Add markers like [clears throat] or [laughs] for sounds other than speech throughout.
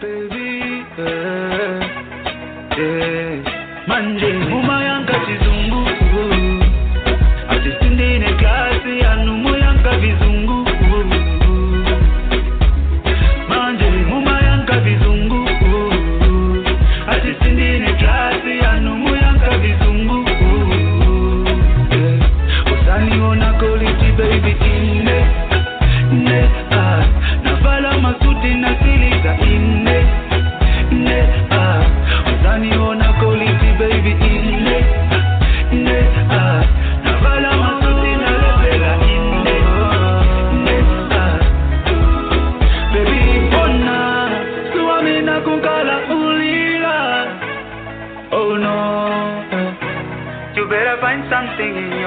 baby eh, eh. manje mumayanka chizungu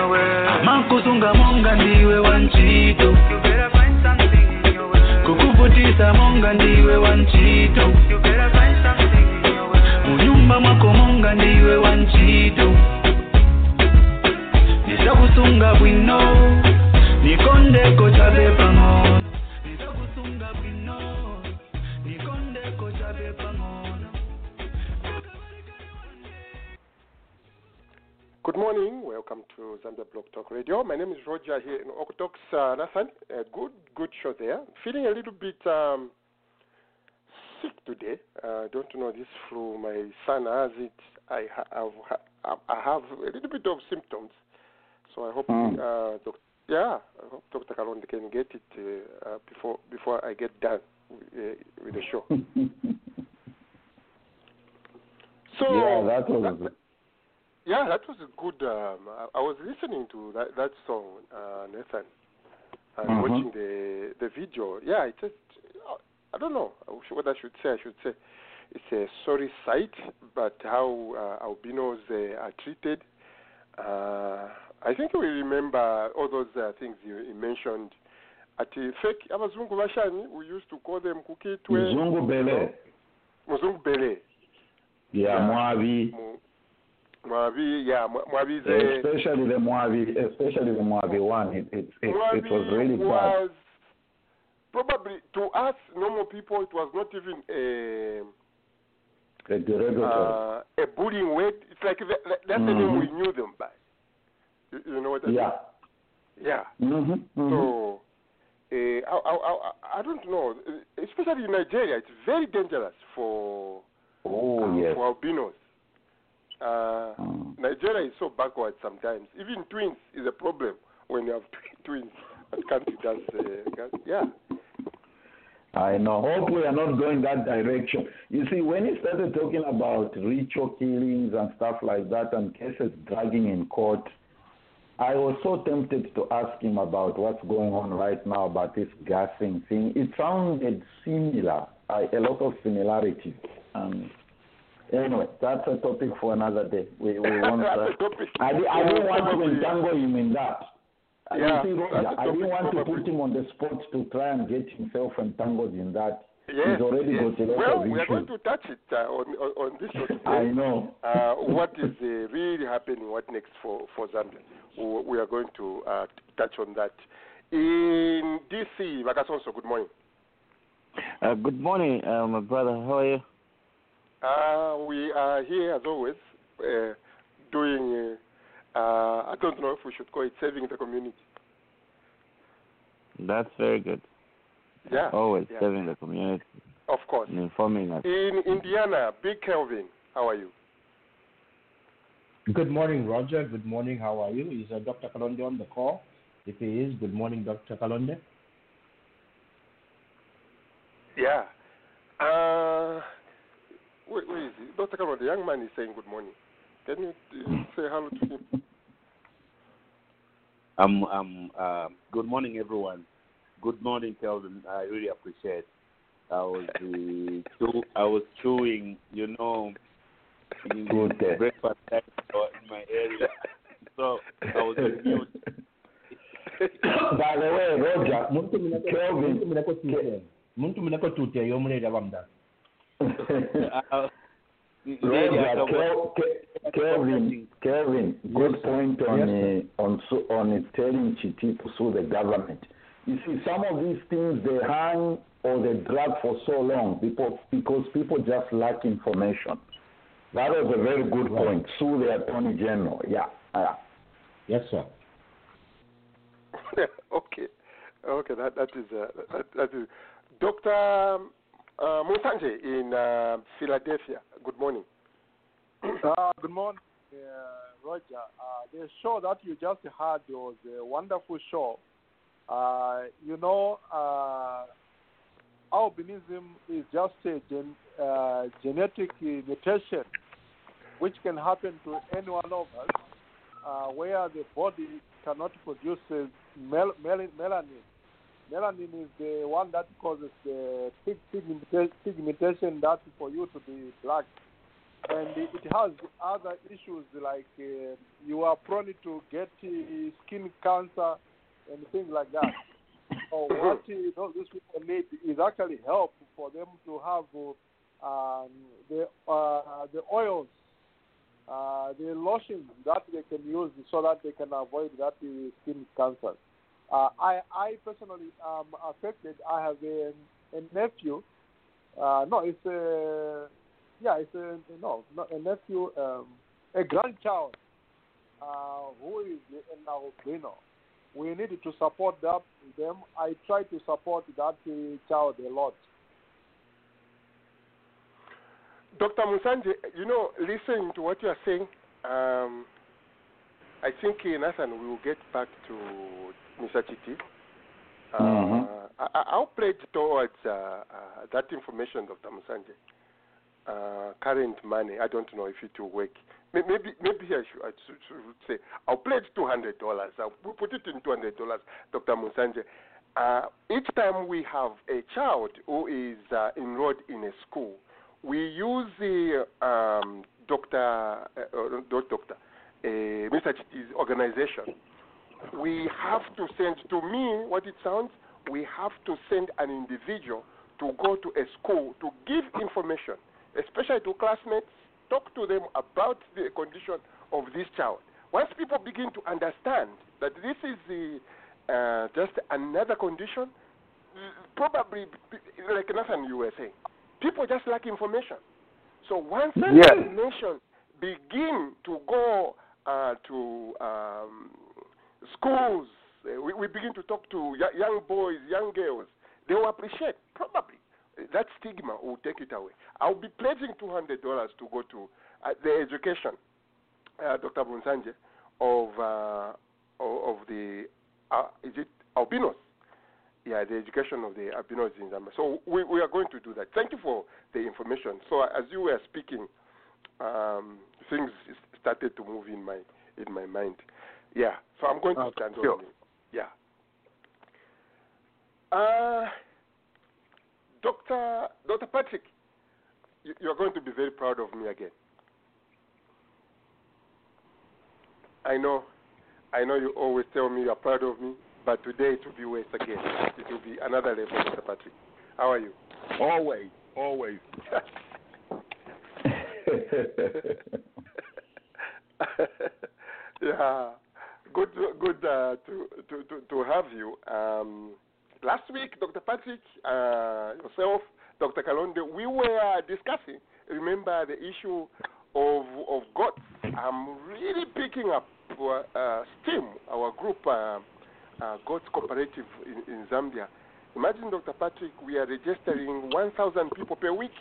world. Amakusunga monga ndiwe wanchito. You better find something in your world. Kukuvutisa monga ndiwe wanchito. You better find something in your world. Munyumba mwako monga ndiwe wanchito. Nisakusunga bwino. Nikondeko chabe to Zambia Blog Talk Radio. My name is Roger here in Orthodox uh, Nathan. A good, good show there. Feeling a little bit um, sick today. Uh, don't know this flu. My son has it. I ha- have, ha- I have a little bit of symptoms. So I hope, Mm. uh, doc- yeah, I hope Dr. Kalonde can get it uh, uh, before before I get done with, uh, with the show. [laughs] So yeah, that was that- yeah, that was a good. Um, I, I was listening to that that song, uh, Nathan, and Mhm. watching the the video. Yeah, it just I don't know what I should say. I should say it's a sorry sight, but how uh, albinos uh, are treated. Uh, I think we remember all those uh, things you, you mentioned. At the fake abazungu bashani, we used to call them kukitwe. Mzungu Bele. Mzungu bele. Yeah, Yeah. Mu- Mwabi, yeah, the Especially the Moabi, especially the Moabi one. It it it, it was really bad. probably to us normal people it was not even a The derogatory. uh, a bullying word. It's like that- that's the name we knew them by. You, you know what I mean? yeah. Yeah. Mm-hmm. mm-hmm. So uh, I, I, I, I don't know, especially in Nigeria, it's very dangerous for oh uh, yes. for albinos. Uh, Mm. Nigeria is so backward sometimes. Even twins is a problem when you have [laughs] twins. That country does, uh, yeah. I know. Hope we are not going that direction. You see, when he started talking about ritual killings and stuff like that and cases dragging in court, I was so tempted to ask him about what's going on right now about this gassing thing. It sounded similar, a lot of similarities. Um, anyway, that's a topic for another day. We, we [laughs] won't. That's a topic. I, di- I didn't want to entangle him in that. Uh, Yeah, you see, that's Roger, a I didn't topic want to put him on the spot to try and get himself entangled in that. Yes, He's already yes. got a lot well, of we are going to touch it uh, on, on on this show [laughs] today. I know. Uh, what is uh, really happening? What next for for Zambia? We, we are going to uh, touch on that. In DC, Vakasonso, good morning. Uh, good morning, uh, my brother. How are you? Uh, we are here as always, uh, doing. Uh, uh, I don't know if we should call it saving the community. That's very good. Yeah, Always yeah. serving the community of course. and informing us. In Indiana, Big Kelvin, how are you? Good morning, Roger. Good morning. How are you? Is uh, Dr. Kalonde on the call? If he is, good morning, Dr. Kalonde. Yeah. Uh, where, where is he? Dr. Cameron, the young man is saying good morning. Can you uh, say hello to him? Um, um, uh, good morning, everyone. Good morning, Kelvin. I really appreciate. I was uh, chew, I was chewing, you know, in Good the day. breakfast time in my area, so I was on mute. By the way, Roger, Muntu muneko- Kelvin. muntu muneko tute. Muntu muneko tute yomuleera bamda. [laughs] Uh, Roger, Kel- Ke- Kelvin, Kelvin, good Yes, point on Yes, uh, on su- on uh, telling Chiti to sue the government. You see, some of these things they hang or they drug for so long because, because people just lack information. That was a very good Right. point. Sue the Attorney General. Yeah. yeah. Yes, sir. [laughs] okay, okay, that that is uh, that, that is Doctor uh, Musanje in uh, Philadelphia. Good morning. Uh, good morning, uh, Roger. Uh, the show that you just had was a wonderful show. Uh, you know, uh, albinism is just a gen, genetic mutation which can happen to any one of us, where the body cannot produce mel- mel- melanin. Melanin is the one that causes the pigmentation that for you to be black and it has other issues like uh, you are prone to get uh, skin cancer and things like that. So [laughs] what uh, those these people need is actually help for them to have uh, um, the uh, the oils, uh, the lotions that they can use so that they can avoid that uh, skin cancer. Uh, I I personally am affected. I have a, a nephew. Uh, no, it's a yeah, it's a no, not a nephew, um, a grandchild uh, who is in albino. We need to support that, them. I try to support that child a lot. Dr. Musanje, you know, listening to what you are saying, um, I think Nathan, we will get back to Mr. Uh, Mhm. I, I'll play it towards uh, uh, that information, Dr. Musanje. Uh, current money, I don't know if it will work. Maybe, maybe I should, I should, should say, I'll pledge $200. I'll put it in $200, Dr. Musanje. Uh, each time we have a child who is uh, enrolled in a school, we use the um, Dr. Uh, uh, Doctor, uh, Mr. Chiti's organization. We have to send, to me, what it sounds, we have to send an individual to go to a school to give information, especially to classmates, talk to them about the condition of this child. Once people begin to understand that this is the, uh, just another condition, probably, like nothing you were saying, people just lack information. So once Yes. information begin to go uh, to um, schools, uh, we, we begin to talk to y- young boys, young girls, they will appreciate, probably. That stigma will take it away. I'll be pledging $200 to go to uh, the education, uh, Dr. Musanje, of, uh, of, of the, uh, is it albinos? Yeah, the education of the albinos in Zambia. So we, we are going to do that. Thank you for the information. So as you were speaking, um, things started to move in my in my mind. Yeah, so I'm going to Okay, stand sure. Yeah. Uh, Doctor Doctor Patrick, you, you're going to be very proud of me again. I know, I know you always tell me you're proud of me, but today it will be worse again. It will be another level, Dr. Patrick. How are you? Always, always. [laughs] yeah, good, good uh, to, to, to, to have you. Um, last week, Dr. Patrick, uh, yourself, Dr. Kalonde, we were discussing, remember, the issue of, of goats. I'm really picking up uh, steam, our group, uh, uh, Goats Cooperative in, in Zambia. Imagine, Dr. Patrick, we are registering 1,000 people per week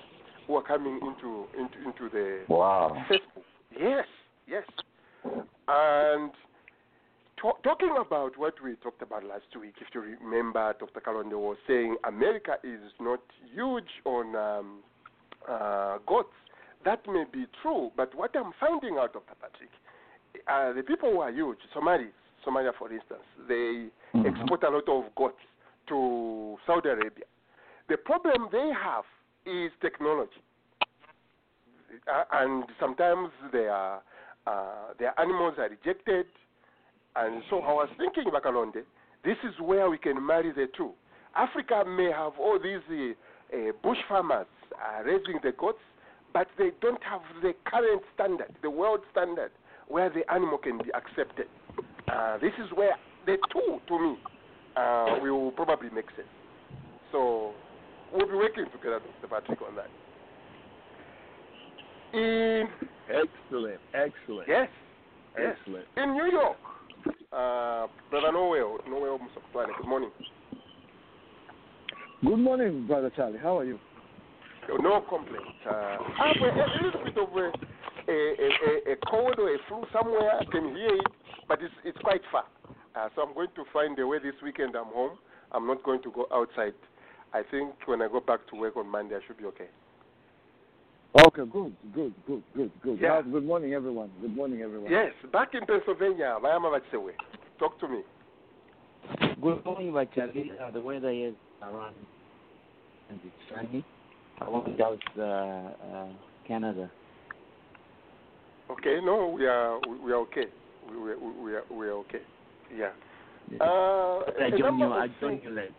who are coming into, into, into the wow. Facebook. Yes, yes. And ta- talking about what we talked about last week, if you remember, Dr. Kalonde was saying America is not huge on um, uh, goats. That may be true, but what I'm finding out, Dr. Patrick, uh, the people who are huge, Somalis, Somalia for instance, they Mhm. export a lot of goats to Saudi Arabia. The problem they have is technology uh, and sometimes their uh, their animals are rejected. And so I was thinking, Bakalonde, this is where we can marry the two. Africa may have all these uh, uh, bush farmers uh, raising the goats, but they don't have the current standard, the world standard, where the animal can be accepted. Uh, this is where the two, to me, uh, will probably make sense. So we'll be working together, Mr. Patrick, on that. In Excellent, excellent, yes, yes, excellent. in New York, uh, brother Noel, Noel Musakwane, good morning. Good morning, Brother Charlie. How are you? No complaint. Uh, I have a, a little bit of a, a, a, a cold or a flu somewhere. I can hear it, but it's, it's quite far. Uh, so I'm going to find a way this weekend. I'm home. I'm not going to go outside. I think when I go back to work on Monday, I should be okay. Okay, good, good, good, good, good. Yeah. Uh, good morning, everyone. Good morning, everyone. Yes, back in Pennsylvania, I Vayama Vatsewe. Talk to me. Good morning, Vachali. Uh, the weather is around and it's sunny. I want out uh, uh, Canada. Okay, no, we are we, we are okay. We, we, we are we are okay. Yeah. Yeah. Uh, I a join you. of I join things- you late.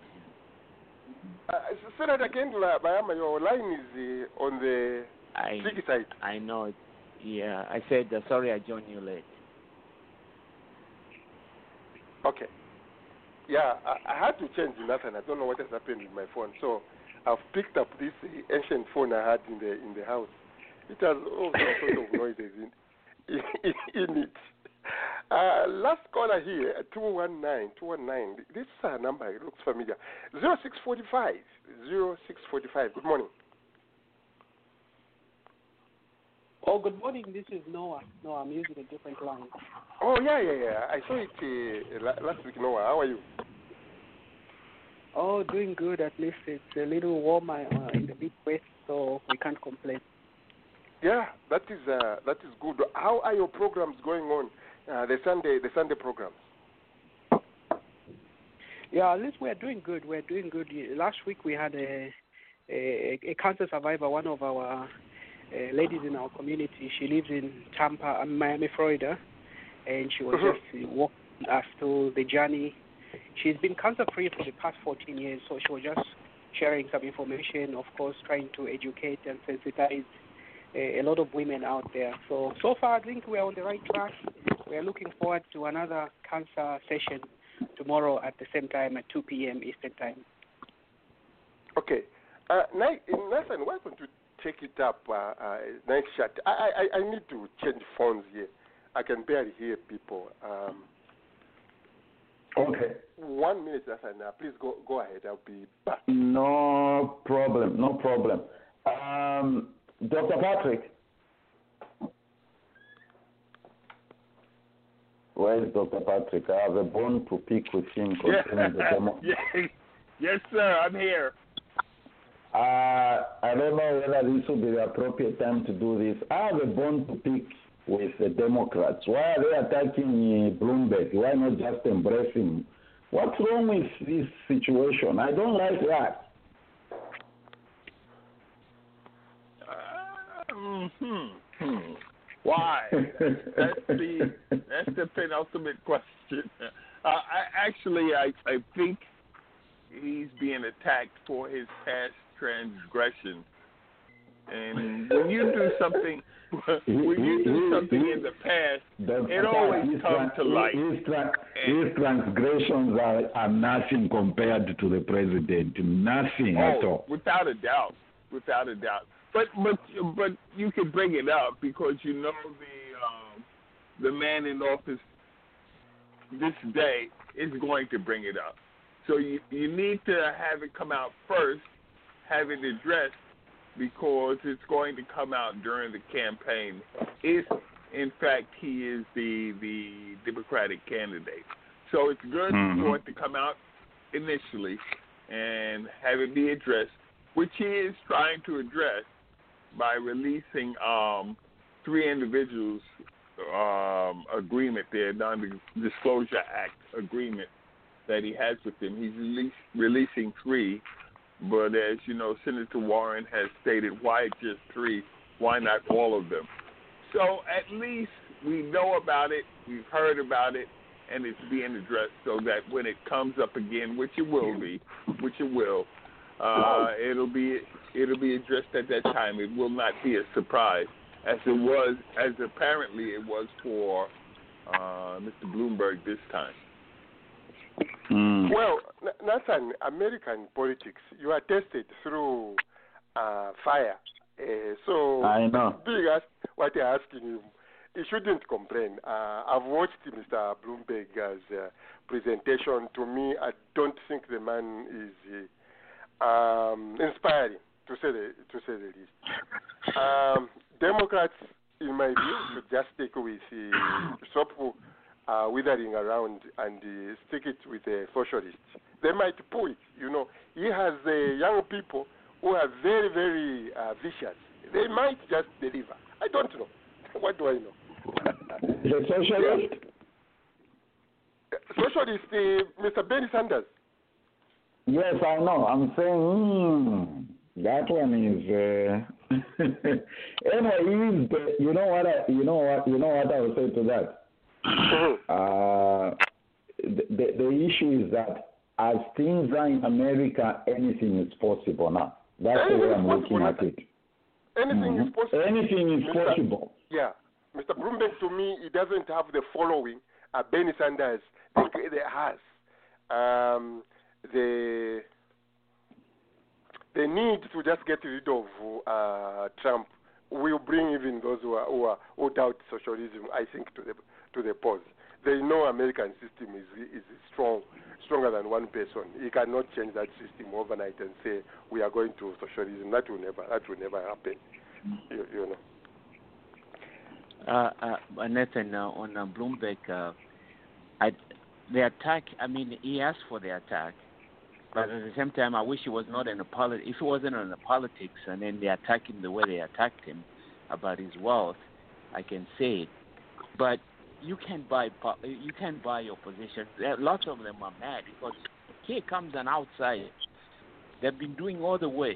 Uh, Senator Kendula Bayama, your line is uh, on the I side. I know it. Yeah, I said uh, sorry. I joined you late. Okay. Yeah, I, I had to change nothing. I don't know what has happened with my phone. So I've picked up this ancient phone I had in the in the house. It has all sorts of [laughs] noises in, in, in it. Uh, last caller here, 219, 219. This is a number. It looks familiar. 0645, 0645. Good morning. Oh, good morning. This is Noah. No, I'm using a different line. Oh, yeah, yeah, yeah. I saw it uh, last week, Noah. How are you? Oh, doing good. At least it's a little warmer uh, in the Midwest, so we can't complain. Yeah, that is uh, that is good. How are your programs going on? Uh, the Sunday the Sunday programs. Yeah, at least we're doing good. We're doing good. Last week we had a a, a cancer survivor, one of our uh, ladies in our community. She lives in Tampa, uh, Miami, Florida, and she was Mhm. just walking us through the journey. She's been cancer free for the past 14 years, so she was just sharing some information, of course, trying to educate and sensitize a, a lot of women out there. So, so far, I think we're on the right track. We're looking forward to another cancer session tomorrow at the same time at 2 p.m. Eastern Time. Okay. Uh, Nathan, don't you take it up? Uh, uh, nice shot. I, I I need to change phones here. I can barely hear people. Um, Okay. one minute, Nathan. Uh, please go go ahead. I'll be back. No problem. No problem. Um, Dr. Patrick. Where is Dr. Patrick? I have a bone to pick with him [laughs] concerning the [laughs] demo. yes, yes, sir. I'm here. Uh, I don't know whether this will be the appropriate time to do this. I have a bone to pick with the Democrats. Why are they attacking uh, Bloomberg? Why not just embrace him? What's wrong with this situation? I don't like that. Uh, hmm, hmm. Why? [laughs] That's the that's the penultimate question. Uh, I, actually, I I think he's being attacked for his past transgressions. And when you do something, when you do something in the past, The- it always comes to light. His, tra- his transgressions are, are nothing compared to the president. Nothing at Oh, all. without a doubt, without a doubt. But but but you can bring it up because you know the um, the man in office this day is going to bring it up. So you you need to have it come out first, have it addressed because it's going to come out during the campaign if in fact he is the the Democratic candidate. So it's good Mhm. for it to come out initially and have it be addressed, which he is trying to address by releasing um, three individuals um, agreement there, non-disclosure act agreement that he has with them. He's release, releasing three, but as you know, Senator Warren has stated, why just three? Why not all of them? So at least we know about it, we've heard about it, and it's being addressed so that when it comes up again, which it will be, which it will, uh, it'll be it'll be addressed at that time. It will not be a surprise, as it was, as apparently it was for uh, Mr. Bloomberg this time. Mm. Well, Nathan, American politics, you are tested through uh, fire. Uh, so, I know. being asked what you're asking him, he shouldn't complain. Uh, I've watched Mr. Bloomberg's uh, presentation. To me, I don't think the man is uh, um, inspiring, to say the to say the least. Um, Democrats, in my view, should just stick with uh, stop uh, withering around and uh, stick it with the socialists. They might pull it. You know, he has uh, young people who are very, very uh, vicious. They might just deliver. I don't know. [laughs] what do I know? The socialist? Socialist, uh, Mr. Bernie Sanders. Yes, I know. I'm saying hmm, that one is. Uh, [laughs] anyway, the, you know what? I, you know what? You know what I would say to that. Uh, the, the the issue is that as things are in America, anything is possible now. That's the way I'm looking at it. Anything is Mhm. possible. Anything is Mr. possible. Yeah. Mr. Bloomberg, to me, he doesn't have the following uh, Bernie Sanders the, the has. Um, the the need to just get rid of uh, Trump will bring even those who, are, who, are, who doubt socialism, I think, to the to the pause. They know American system is is strong, stronger than one person. He cannot change that system overnight and say we are going to socialism. That will never that will never happen. You, you know. Uh, uh, Nathan, uh, on uh, Bloomberg, uh, I, the attack, I mean, he asked for the attack, but at the same time, I wish he was not in the polit- If he wasn't in the politics and then they attack him the way they attacked him about his wealth, I can say it. But you can't buy you can't buy your position. Lots of them are mad because here comes an outsider. They've been doing all the work.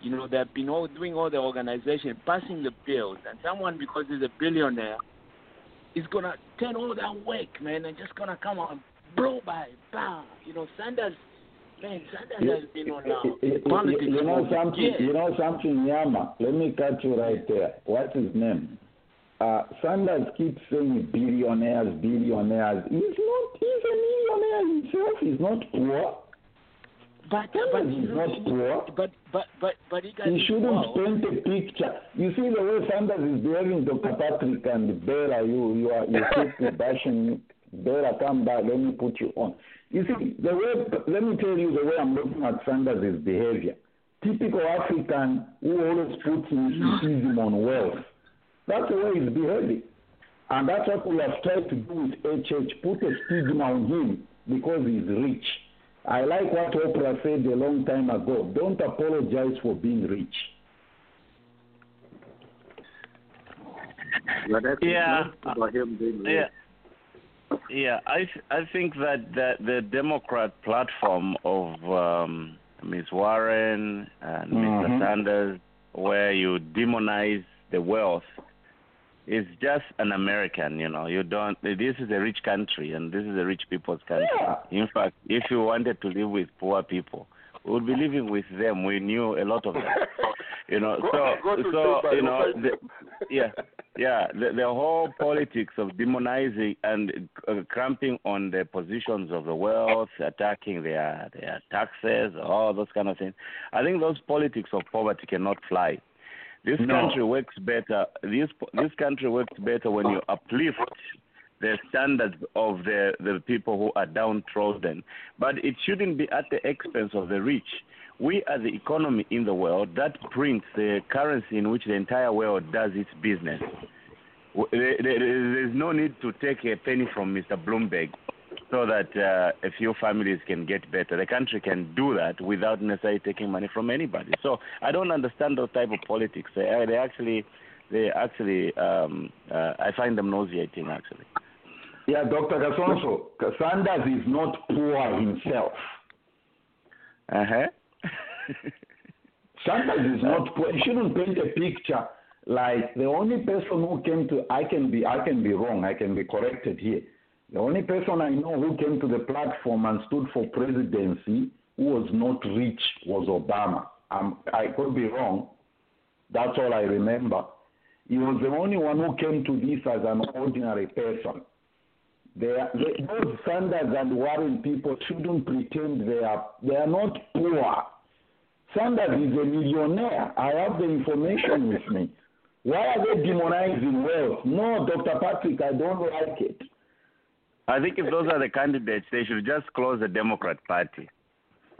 You know, they've been all doing all the organization, passing the bills, and someone because he's a billionaire is gonna turn all that work, man, and just gonna come on blow by, bam. You know, Sanders, man, Sanders has been on uh, politics you know something, you know something, Yama. Let me cut you right there. What's his name? Uh, Sanders keeps saying billionaires, billionaires. He's not. He's a millionaire himself. He's not poor. But Sanders but is not poor. but but but but he got He shouldn't wealth. paint a picture. You see the way Sanders is behaving, Dr. Patrick and Bera, you you are you keep [laughs] bashing me. Bera, come back. Let me put you on. You see the way. Let me tell you the way I'm looking at Sanders' behavior. Typical African who always puts mysticism on wealth. That's the way he's behaving. And that's what we have tried to do with HH, put a stigma on him because he's rich. I like what Oprah said a long time ago. Don't apologize for being rich. But Yeah. about him being rich. Yeah, yeah. I th- I think that the, the Democrat platform of um, Ms. Warren and Mr. Mhm. Sanders, where you demonize the wealth, is just an American. You know, you don't. This is a rich country, and this is a rich people's country. Yeah. In fact, if you wanted to live with poor people, we would be living with them. We knew a lot of them. [laughs] You know, Go- so go so you know, the, yeah, yeah. The, the whole politics of demonizing and uh, cramping on the positions of the wealth, attacking their their taxes, all those kind of things. I think those politics of poverty cannot fly. This No. country works better. This this country works better when you uplift the standards of the the people who are downtrodden. But it shouldn't be at the expense of the rich. We are the economy in the world that prints the currency in which the entire world does its business. There- there- There's no need to take a penny from Mr. Bloomberg so that uh, a few families can get better. The country can do that without necessarily taking money from anybody. So I don't understand those type of politics. They, they actually, they actually, um, uh, I find them nauseating. Actually. Yeah, Dr. Kasonso, Sanders is not poor himself. Uh huh. [laughs] Sanders is not poor. You shouldn't paint a picture like the only person who came to. I can be. I can be wrong. I can be corrected here. The only person I know who came to the platform and stood for presidency who was not rich was Obama. Um, I could be wrong. That's all I remember. He was the only one who came to this as an ordinary person. They are, they, those Sanders and Warren people shouldn't pretend they are they are not poor. Sanders is a millionaire. I have the information with me. Why are they demonizing wealth? No, Dr. Patrick, I don't like it. I think if those are the candidates, they should just close the Democrat Party.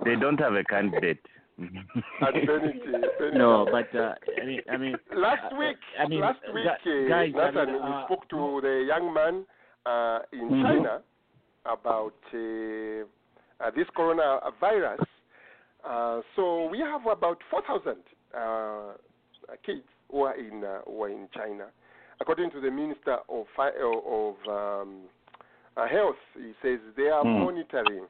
They don't have a candidate. [laughs] Advanity, advanity. No, but uh, I mean, I mean, Last week, I mean, last week, uh, guys, I Nathan, mean, we uh, spoke to the young man uh, in Mhm. China about uh, uh, this coronavirus. Uh, so we have about 4,000 uh, kids who are in uh, who are in China, according to the Minister of Fi- of um, uh, Health. He says they are Hmm. monitoring.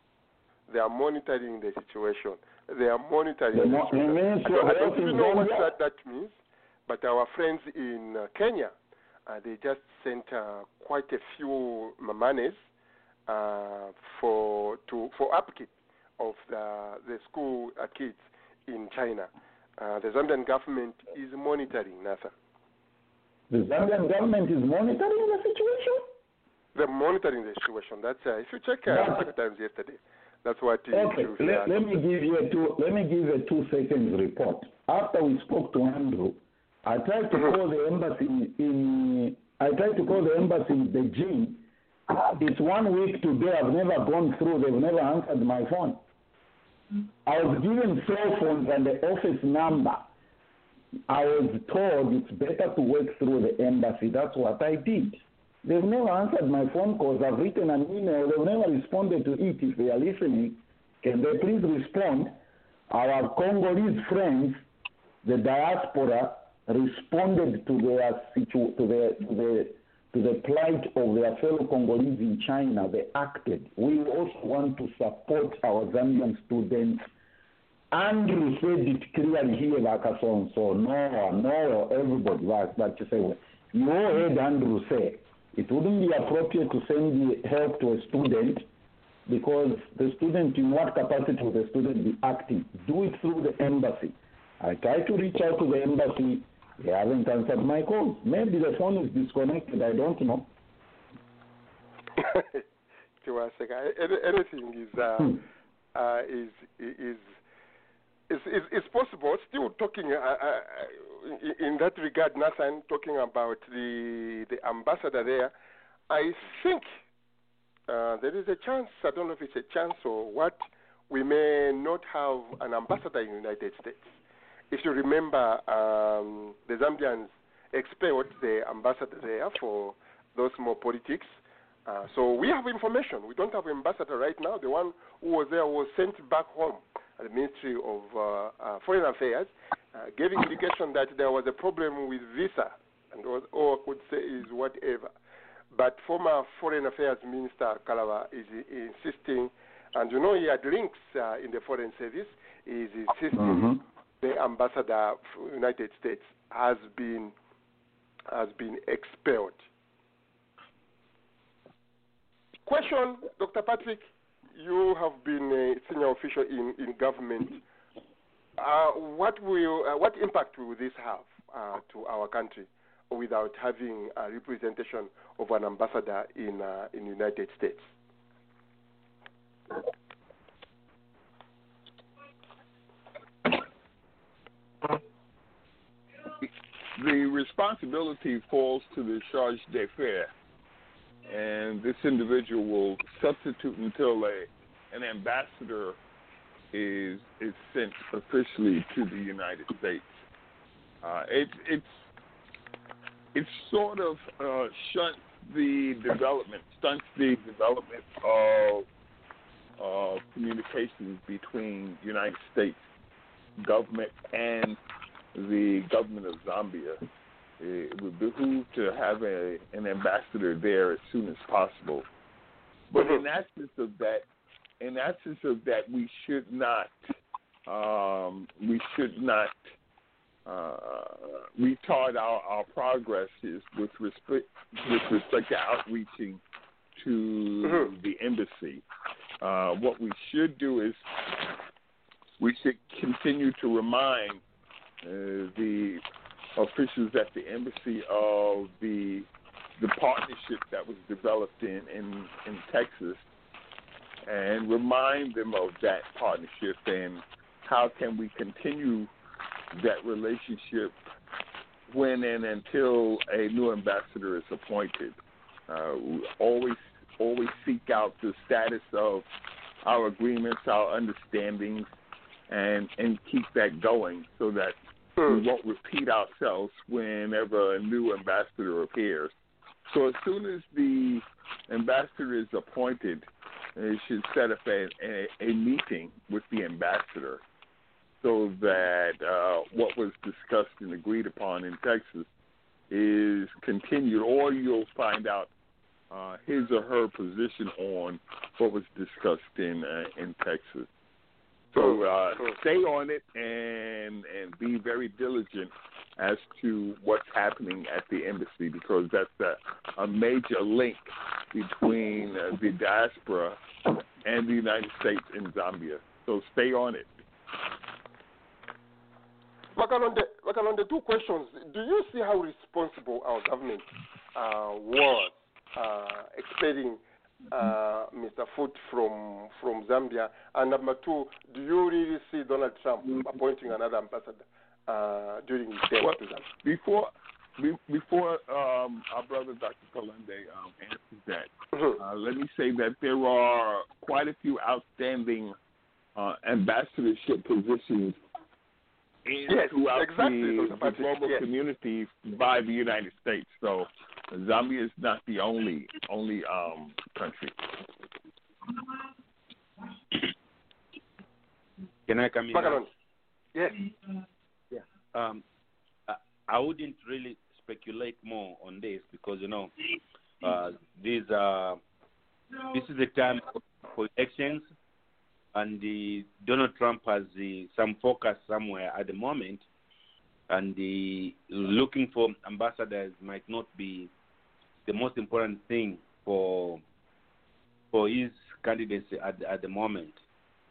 They are monitoring the situation. They are monitoring. The mo-. I don't, I don't know what that, that means, but our friends in uh, Kenya, uh, they just sent uh, quite a few mamanes uh, for to for upkeep of the the school uh, kids in China. Uh, the Zambian government is monitoring NASA. The Zambian government is monitoring the situation. They're monitoring the situation. That's uh, if you check uh, Yeah. Times yesterday, that's what Okay, let, let me give you a two. Let me give a two seconds report. After we spoke to Andrew, I tried to call the embassy in, in. I tried to call the embassy in Beijing. It's one week today. I've never gone through. They've never answered my phone. I was given cell phones and the office number. I was told it's better to work through the embassy. That's what I did. They've never answered my phone calls. I've written an email. They've never responded to it. If they are listening, can they please respond? Our Congolese friends, the diaspora, responded to their situ- to the to the to the plight of their fellow Congolese in China. They acted. We also want to support our Zambian students. Andrew said it clearly here, a so. No, everybody well, You all heard Andrew say it wouldn't be appropriate to send the help to a student because the student, in what capacity will the student be acting? Do it through the embassy. I tried to reach out to the embassy. They haven't answered my calls. Maybe the phone is disconnected. I don't know. [laughs] Any- anything is uh, Hmm. uh, is is is is, is possible. Still talking uh, in, that regard, Nathan, talking about the the ambassador there. I think uh, there is a chance. I don't know if it's a chance or what. We may not have an ambassador in the United States. If you remember, um, the Zambians expelled the ambassador there for those more politics. Uh, so we have information. We don't have an ambassador right now. The one who was there was sent back home the Ministry of uh, uh, Foreign Affairs, uh, giving indication that there was a problem with visa, and was, all I could say is whatever. But former Foreign Affairs Minister Kalaba is insisting, and you know he had links uh, in the Foreign Service, is insisting Mhm. the ambassador of United States has been has been expelled. Question, Dr. Patrick, you have been a senior official in, in government. Uh, what will uh, what impact will this have uh, to our country without having a representation of an ambassador in uh, in United States? the responsibility falls to the charge d'affaires, and this individual will substitute until a an ambassador is is sent officially to the United States. Uh, it, it's it sort of uh, shunts the development, stunts the development of uh, communications between United States government and the government of Zambia. It would behoove to have a, an ambassador there as soon as possible. But in absence of that, in absence of that, we should not, um, we should not uh, retard our, our progresses with respect with respect to outreaching to the embassy. Uh, what we should do is we should continue to remind uh, the officials at the embassy of the the partnership that was developed in, in, in Texas and remind them of that partnership and how can we continue that relationship when and until a new ambassador is appointed. Uh, always always seek out the status of our agreements, our understandings, and and keep that going so that we won't repeat ourselves whenever a new ambassador appears. So as soon as the ambassador is appointed, they should set up a, a, a meeting with the ambassador so that uh, what was discussed and agreed upon in Texas is continued, or you'll find out uh, his or her position on what was discussed in uh, in Texas. So uh, stay on it and and be very diligent as to what's happening at the embassy because that's a, a major link between uh, the diaspora and the United States in Zambia. So stay on it. Wakalonde, Wakalonde, two questions. Do you see how responsible our government uh, was uh, expelling uh, Mr. Foote from from Zambia? And number two, do you really see Donald Trump appointing another ambassador uh, during his term Well, before be- before um, our brother Dr. Kalonde um, answers that, uh, let me say that there are quite a few outstanding uh, ambassadorship positions in Yes, throughout exactly, the, the global yes. community by the United States. So Zambia is not the only only um, country. Can I come in? now? Yes. Yeah. Um, I, I wouldn't really speculate more on this because you know, uh, these are this is the time for- for elections, and the Donald Trump has the, some focus somewhere at the moment, and the looking for ambassadors might not be the most important thing for for his candidacy at at the moment.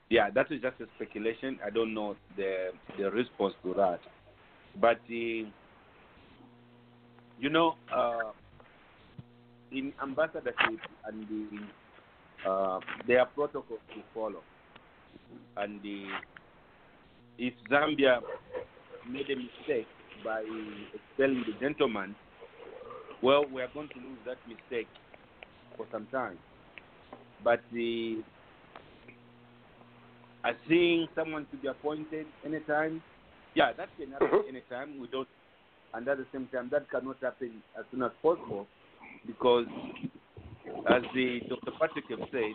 Yeah, that is just a speculation. I don't know the the response to that, but the you know uh, in ambassadorship and the uh, there are protocols to follow, and the if Zambia made a mistake by expelling the gentleman, well, we are going to lose that mistake for some time. But the I seeing someone to be appointed anytime, yeah, that can happen mm-hmm. anytime. We don't, and at the same time, that cannot happen as soon as possible because, as the Dr. Patrick have said,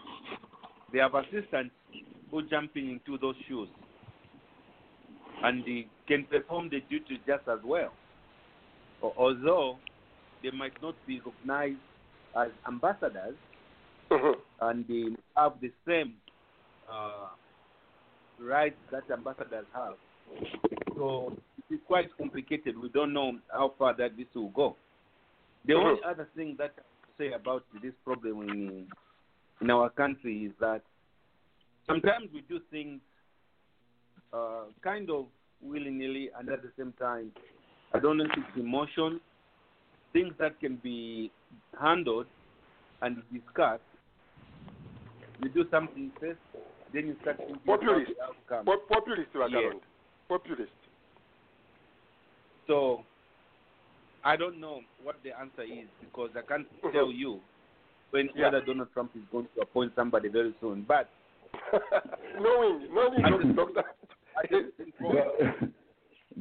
they have assistants who jumping into those shoes and they can perform the duty just as well. Although they might not be recognized as ambassadors and they have the same uh, rights that ambassadors have. So it's quite complicated. We don't know how far that this will go. The only other thing that I say about this problem in in our country is that sometimes we do things uh, kind of willy nilly, and at the same time, I don't know if it's emotion, things that can be handled and discussed. You do something first, then you start thinking about Populist. the outcome. Pop- populist, Yes. Populist. So I don't know what the answer is because I can't mm-hmm. tell you when Yeah. whether Donald Trump is going to appoint somebody very soon. But [laughs] knowing, knowing, [laughs] Doctor.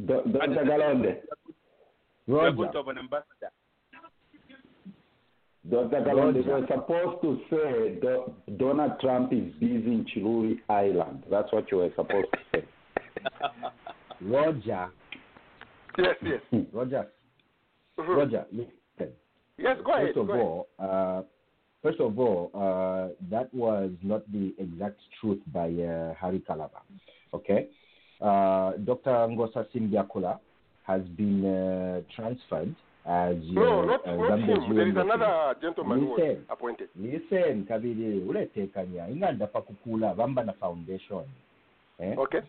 Do- Dr. Kalonde. we Roger. to an ambassador. Dr. Kalonde, you're supposed to say Do- Donald Trump is busy in Chiruri Island. That's what you were supposed to say. [laughs] Roger. Yes, yes. [laughs] Roger. Mhm. Roger, listen. Yes, go ahead. First of go ahead. all, uh, first of all, uh, that was not the exact truth by uh, Harry Kalaba. Okay, uh, Dr. Ngosa Simbyakula has been uh, transferred as No, uh, not, uh, not Zambia's him. There is another gentleman who was Listen. appointed. listen kabiri uletekanya inganda pakukula bambana foundation eh? Okay.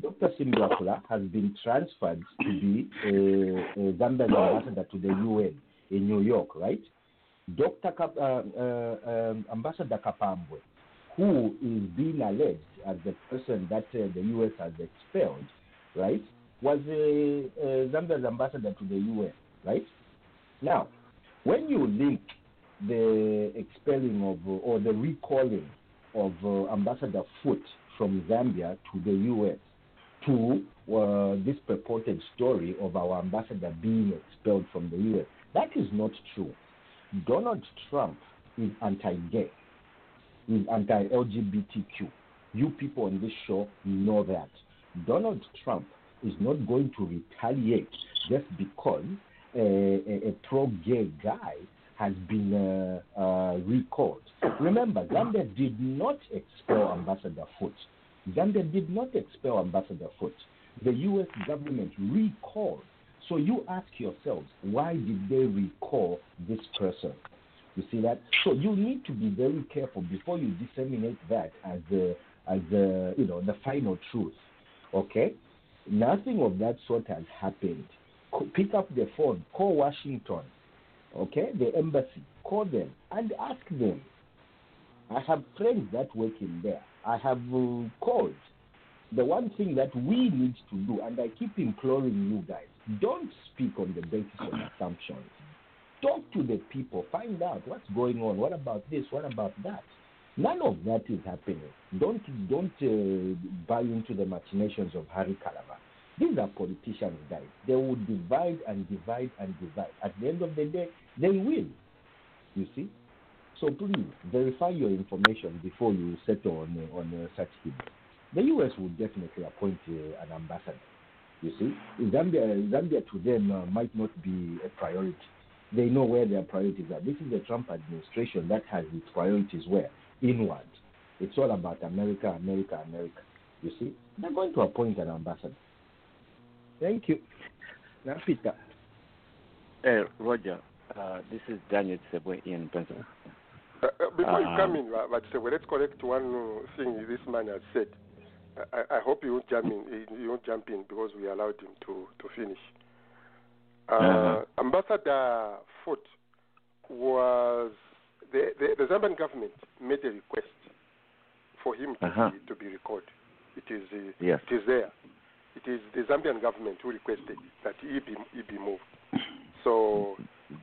dr simbyakula has been transferred to be a, a zambian ambassador to the un in new york right Dr. Kap, uh, uh, um, Ambassador Kapambwe, who is being alleged as the person that uh, the U.S. has expelled, right, was uh, uh, Zambia's ambassador to the UN, right? Now, when you link the expelling of uh, or the recalling of Ambassador Foote from Zambia to the U.S. to this purported story of our ambassador being expelled from the U.S., that is not true. Donald Trump is anti-gay, is anti-LGBTQ. You people on this show know that. Donald Trump is not going to retaliate just because a, a, a pro-gay guy has been uh, uh, recalled. Remember, Zambia did not expel Ambassador Foote. Zambia did not expel Ambassador Foote. The U.S. government recalled. So you ask yourselves, why did they recall this person? You see that? So you need to be very careful before you disseminate that as the as the you know the final truth. Okay? Nothing of that sort has happened. Pick up the phone, call Washington, okay, the embassy, call them and ask them. I have friends that work in there. I have uh, called. The one thing that we need to do, and I keep imploring you guys, don't speak on the basis of assumptions. Talk to the people, find out what's going on. What about this? What about that? None of that is happening. Don't don't uh, buy into the machinations of Harry Kalaba. These are politicians, guys. They will divide and divide and divide. At the end of the day, they win. You see. So please verify your information before you settle on on uh, such things. The U.S. will definitely appoint uh, an ambassador. You see, Zambia Zambia to them uh, might not be a priority. They know where their priorities are. This is the Trump administration that has its priorities where inward. It's all about America, America, America. You see, they're going to appoint an ambassador. Thank you. Now, Peter. Hey, Roger, uh, this is Daniel Sebwe in Pennsylvania. Uh, uh, before you Um, come in, uh, but uh, let's correct one uh, thing this man has said. I, I hope you won't jump in. You won't jump in because we allowed him to to finish. Uh, Uh-huh. Ambassador Foote was the, the the Zambian government made a request for him to Uh-huh. be, to be recalled. It is uh, Yes. it is there. It is the Zambian government who requested that he be he be moved. So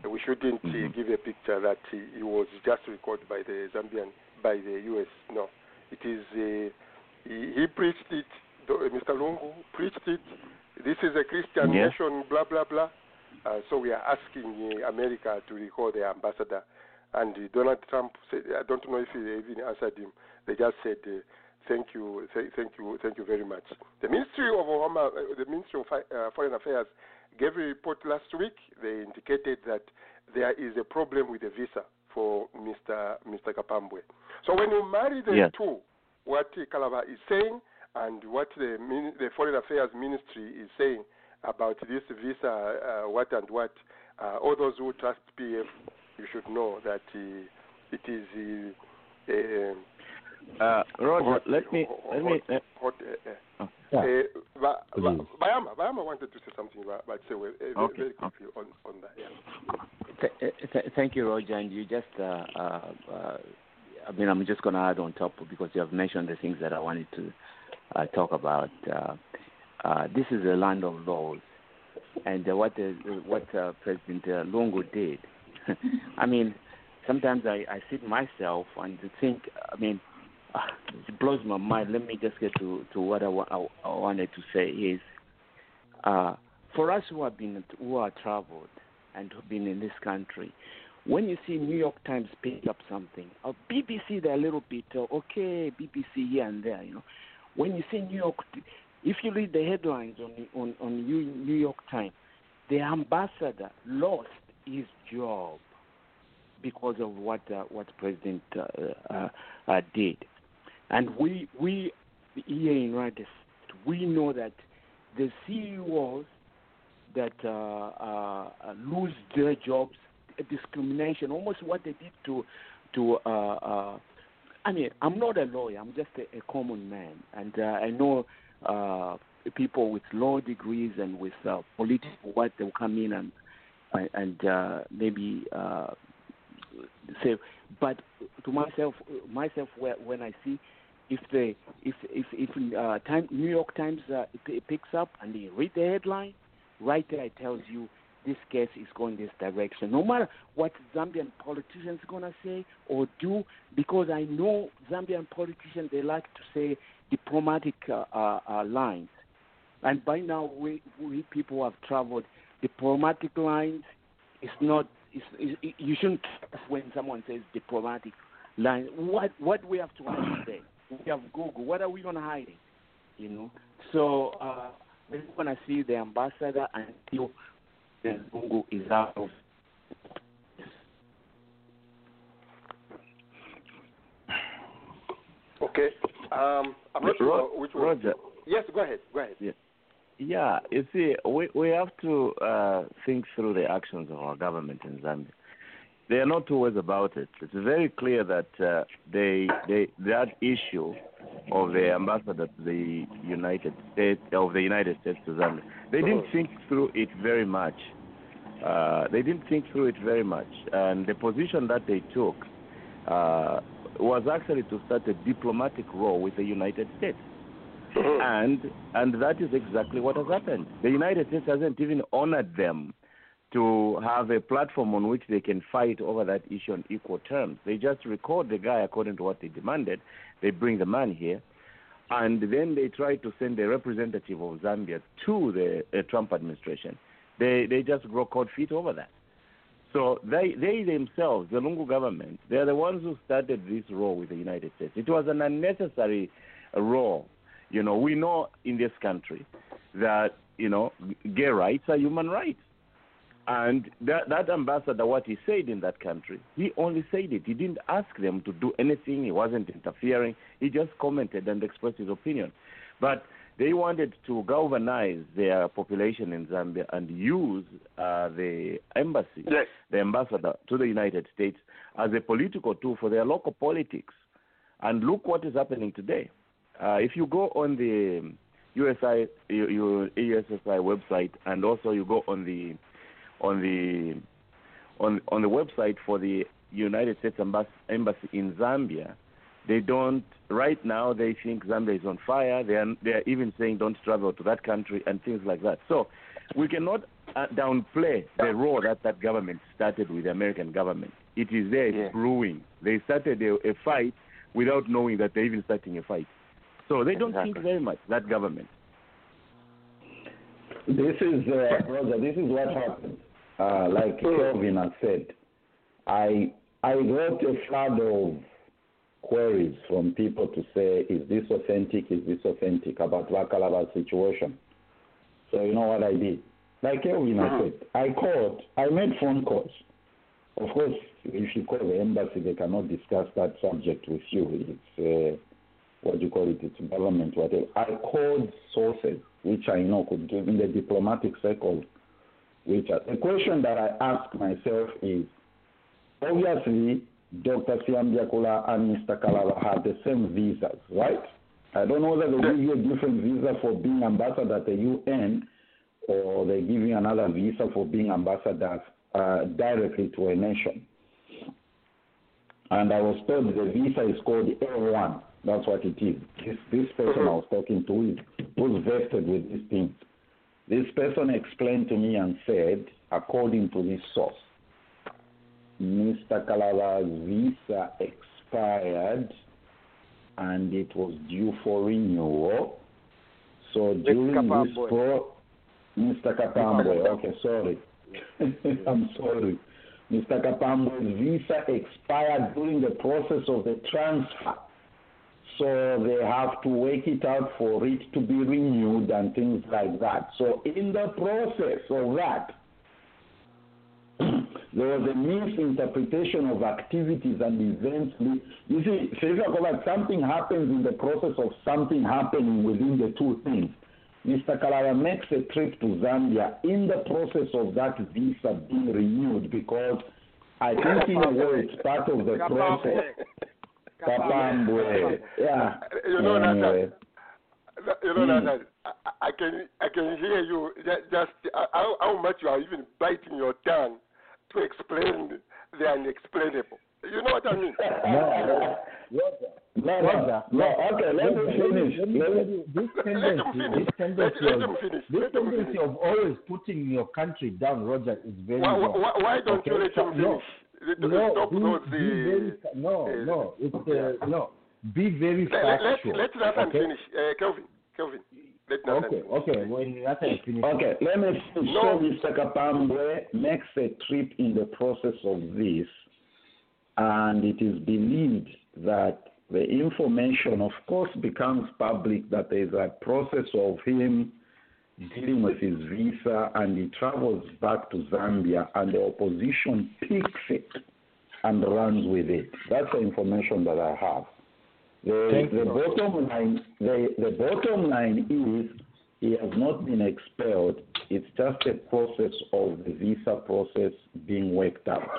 uh, we shouldn't uh, give a picture that he, he was just recalled by the Zambian by the U.S. No, it is uh, he, he preached it. Mr. Lungu preached it. This is a Christian nation. Blah blah blah. Uh, so we are asking uh, America to recall their ambassador. And Donald Trump said, I don't know if he even answered him. They just said, uh, "Thank you, th- thank you, thank you very much." The Ministry of Home, uh, the Ministry of uh, Foreign Affairs gave a report last week. They indicated that there is a problem with the visa for Mr. Mr. Kapambwe. So when you marry the Yes. two, what Kalaba is saying and what the, the Foreign Affairs Ministry is saying about this visa, uh, what and what, uh, all those who trust PF, you should know that uh, it is. Uh, uh, Uh, Roger, hot- let me let me. hot- hot, uh, uh, Yeah. uh, Ba- Ba- Please. Bayama, Bayama wanted to say something about, about say, well, uh, very- Okay, very quickly on, on that. Yeah. Th- th- thank you, Roger. And you just, uh, uh, uh, I mean, I'm just going to add on top because you have mentioned the things that I wanted to uh, talk about. Uh, uh, this is a land of laws, and uh, what the, what uh, President uh, Lungu did. [laughs] I mean, sometimes I, I sit myself and think. I mean, uh, it blows my mind. Let me just get to to what I, wa- I, wanted to say is, uh, for us who have been who are traveled and who've been in this country, when you see New York Times pick up something, or BBC, they're a little bit uh, okay, BBC here and there, you know. When you see New York, if you read the headlines on on on New York Times, the ambassador lost his job because of what uh, what President uh, uh, uh, did, and we we here in States, we know that the CEOs that uh, uh, lose their jobs, discrimination, almost what they did to to. I mean, I'm not a lawyer. I'm just a, a common man, and I know people with law degrees and with political what they'll come in and and uh, maybe uh, say. But to myself, myself, when I see if the if if if uh, time, New York Times uh, picks up and they read the headline, right there it tells you this case is going this direction. No matter what Zambian politicians gonna say or do, because I know Zambian politicians they like to say diplomatic uh, uh, lines, and by now we we people have traveled diplomatic lines. is not. It's, it's, you shouldn't when someone says diplomatic line. What what we have to hide today? We have Google. What are we gonna hide? It? You know. So uh, we're gonna see the ambassador until the Google is out of. Okay. Um, I'm not sure which one. Roger. Yes, go ahead. Go ahead. Yeah. Yeah, you see, we we have to uh, think through the actions of our government in Zambia. There are no two ways about it. It's very clear that uh, they they that issue of the ambassador to the United States of the United States to Zambia, they didn't think through it very much. Uh, they didn't think through it very much, and the position that they took uh, was actually to start a diplomatic role with the United States and and that is exactly what has happened. The United States hasn't even honored them to have a platform on which they can fight over that issue on equal terms. They just record the guy according to what they demanded. They bring the man here, and then they try to send a representative of Zambia to the uh, Trump administration. They they just grow cold feet over that. So they they themselves, the Lungu government, they are the ones who started this role with the United States. It was an unnecessary role. You know, we know in this country that you know gay rights are human rights, and that that ambassador, what he said in that country, he only said it. He didn't ask them to do anything. He wasn't interfering. He just commented and expressed his opinion. But they wanted to galvanize their population in Zambia and use uh, the embassy, Yes. the ambassador to the United States, as a political tool for their local politics. And look what is happening today. Uh, if you go on the USI, you, you, USSI website, and also you go on the on the on on the website for the United States Embassy, embassy in Zambia, they don't. Right now, they think Zambia is on fire. They are they are even saying don't travel to that country and things like that. So we cannot uh, downplay the role that that government started with the American government. It is there, it's Yeah. brewing. They started a, a fight without knowing that they're even starting a fight. So they don't think very much that government. This is, uh, Roger, this is what happened. Uh, like Kelvin has said, I I got a flood of queries from people to say, is this authentic? Is this authentic about Vakalaba's situation? So you know what I did? Like Kelvin has said, I called, I made phone calls. Of course, if you call the embassy, they cannot discuss that subject with you. It's uh, what do you call it? It's government, whatever. I called sources which I know could give in the diplomatic circle. Which are, the question that I ask myself is, obviously, Dr. Simbyakula and Mr. Kalaba have the same visas, right? I don't know whether they give you a different visa for being ambassador at the UN or they give you another visa for being ambassador uh, directly to a nation. And I was told the visa is called A1. That's what it is. This, this person mm-hmm. I was talking to is was vested with these things. This person explained to me and said, according to this source, Mr. Kalaba's visa expired and it was due for renewal. So during this Kapambwe. pro, Mr. Kapambwe, okay, sorry. [laughs] I'm sorry. Mr. Kapambwe's visa expired during the process of the transfer. So they have to wait it out for it to be renewed and things like that. So in the process of that, [clears throat] there was a misinterpretation of activities and events. You see, Kovac, something happens in the process of something happening within the two things. Mr. Kalaya makes a trip to Zambia in the process of that visa being renewed because I think in a way it's part of the process. Kapambwe. Yeah. You know Anyway. that. You know Hmm. that. I, I can I can hear you ju- just uh, how, how much you are even biting your tongue to explain the unexplainable. You know what I mean? [laughs] No, Roger. No, no, no. Okay, let me finish. Let me Let tell me- you, this Let him tendency, finish. this tendency, Let- let of, him finish. this Let him tendency finish. of always putting your country down, Roger, is very Why, wrong. why, why don't you Okay, let so- him no, finish? Let- No, Stop be, those. be very, no, uh, no, it's uh, no. Be very let, let, factual. let Nathan okay? finish. Uh, Kelvin, Kelvin, let Nathan Okay, finish. Okay, when Nathan finishes. Okay, let me finish. No. So Mr. Kapambwe makes a trip in the process of this, and it is believed that the information, of course, becomes public that there is a process of him dealing with his visa, and he travels back to Zambia, and the opposition picks it and runs with it. That's the information that I have. The, the bottom line, the, the bottom line is he has not been expelled. It's just a process of the visa process being worked out.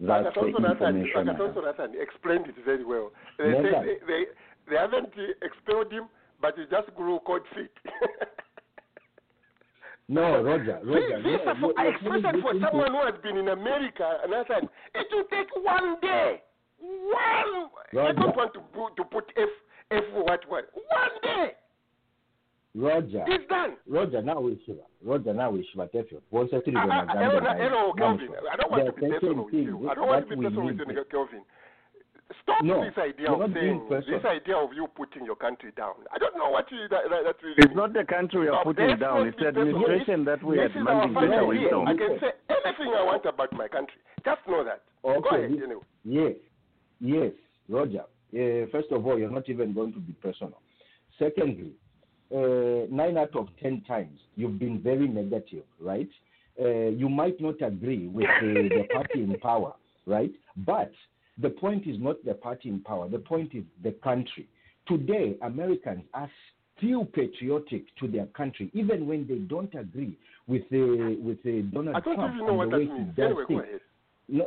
That's the Akatonso Nathan, information. I have. Akatonso Nathan explained it very well. They, Nathan. they, they, they haven't expelled him, but he just grew cold feet. [laughs] No, Roger, Roger. Visa no, for, you- you're especially for someone who has been in America, Nathan, it will take one day. One. I don't want to put, to put F, F what, what. One day. Roger. It's done. Roger nawe shiva roger nawe shiva tefyo bonse turi I, gonna I, hello, Kelvin. I don't want to be personal with you. I don't want to be personal with you, Kelvin. Stop No, this idea you're of saying this idea of you putting your country down. I don't know what you, that, that, that really It's means. not the country we are Stop. putting down. It's the administration that we are demanding final taken away year. from. I can say anything I want about my country. Just know that. Go Okay, ahead. You know. Yes, yes, Roger. Uh, first of all, you're not even going to be personal. Secondly, uh, nine out of ten times you've been very negative, right? Uh, you might not agree with the party in power, right? But the point is not the party in power. The point is the country. Today, Americans are still patriotic to their country, even when they don't agree with uh, with uh, Donald I don't Trump even know what the way that he means. does Anyway, go ahead. No,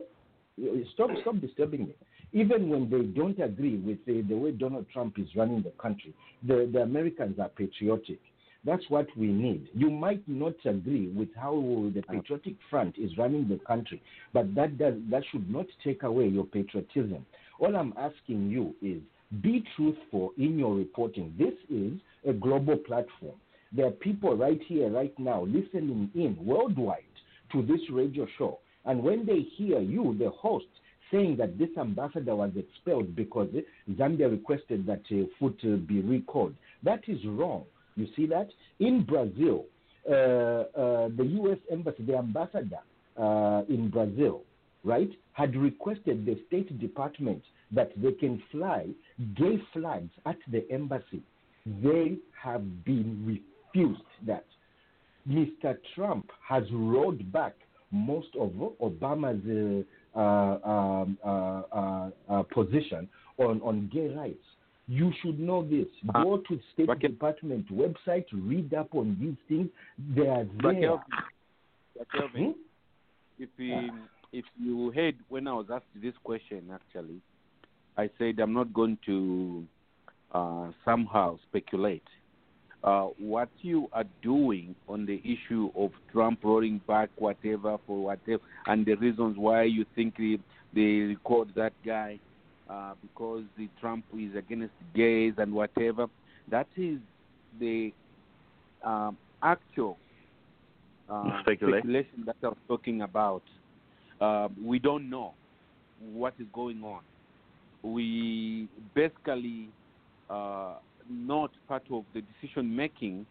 stop, stop disturbing me. Even when they don't agree with the, the way Donald Trump is running the country, the, the Americans are patriotic. That's what we need. You might not agree with how the Patriotic Front is running the country, but that does, that should not take away your patriotism. All I'm asking you is be truthful in your reporting. This is a global platform. There are people right here, right now, listening in worldwide to this radio show. And when they hear you, the host, saying that this ambassador was expelled because Zambia requested that uh, Foote uh, be recalled, that is wrong. You see that? In Brazil, uh, uh, the U.S. Embassy, the ambassador uh, in Brazil, right, had requested the State Department that they can fly gay flags at the embassy. They have been refused that. Mr. Trump has rolled back most of Obama's uh, uh, um, uh, uh, uh, position on, on gay rights. You should know this. Go to State Department website, read up on these things. They are there. But Kelvin, Hmm? if you, if you heard when I was asked this question, actually, I said I'm not going to uh, somehow speculate. Uh, what you are doing on the issue of Trump rolling back whatever for whatever, and the reasons why you think they, they record that guy uh, because the Trump is against gays and whatever, that is the um, actual uh, speculation that I was talking about. Uh, we don't know what is going on. We basically uh, not part of the decision making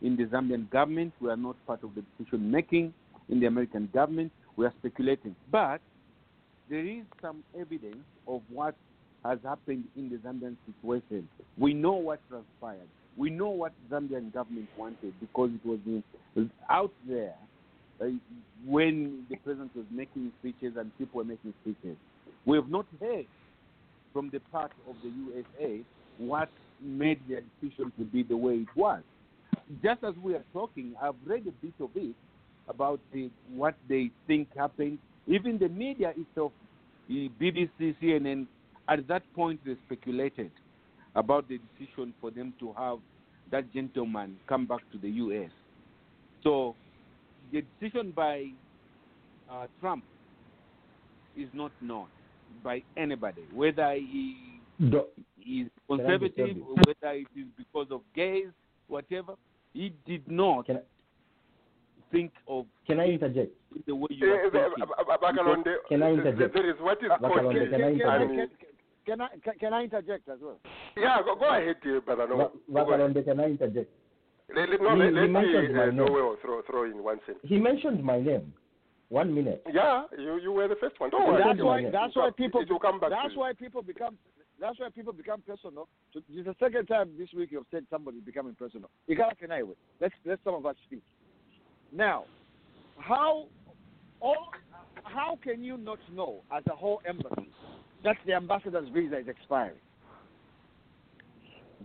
in the Zambian government. We are not part of the decision making in the American government. We are speculating, but there is some evidence of what has happened in the Zambian situation. We know what transpired. We know what Zambian government wanted because it was out there uh, when the president was making speeches and people were making speeches. We have not heard from the part of the USA what made their decision to be the way it was. Just as we are talking, I've read a bit of it about the, what they think happened. Even the media itself, BBC, CNN, at that point they speculated about the decision for them to have that gentleman come back to the U.S. So the decision by uh, Trump is not known. by anybody, whether he is conservative disturb you? or whether it is because of gays, whatever. He did not I, think of Can I interject? The way you are Eh, eh, thinking. Can I th- th- interject? There is what is called. Bakalonde, can I interject? Can I can, can I interject as well? Yeah, go, go ahead, dear brother. No, Va- go ahead. Vakalonde, can I interject? Let, let, no, He- let, let me mentioned my uh, name. Noel throw, throw in one sentence. He mentioned my name. One minute. Yeah, you, you were the first one. Don't worry. that's why- That's why people. It will come back That's to you. why people become. That's why people become personal. So this is the second time this week you've said somebody becoming personal. You gotta deny it. Let's let some of us speak. Now, how all how can you not know as a whole embassy that the ambassador's visa is expiring?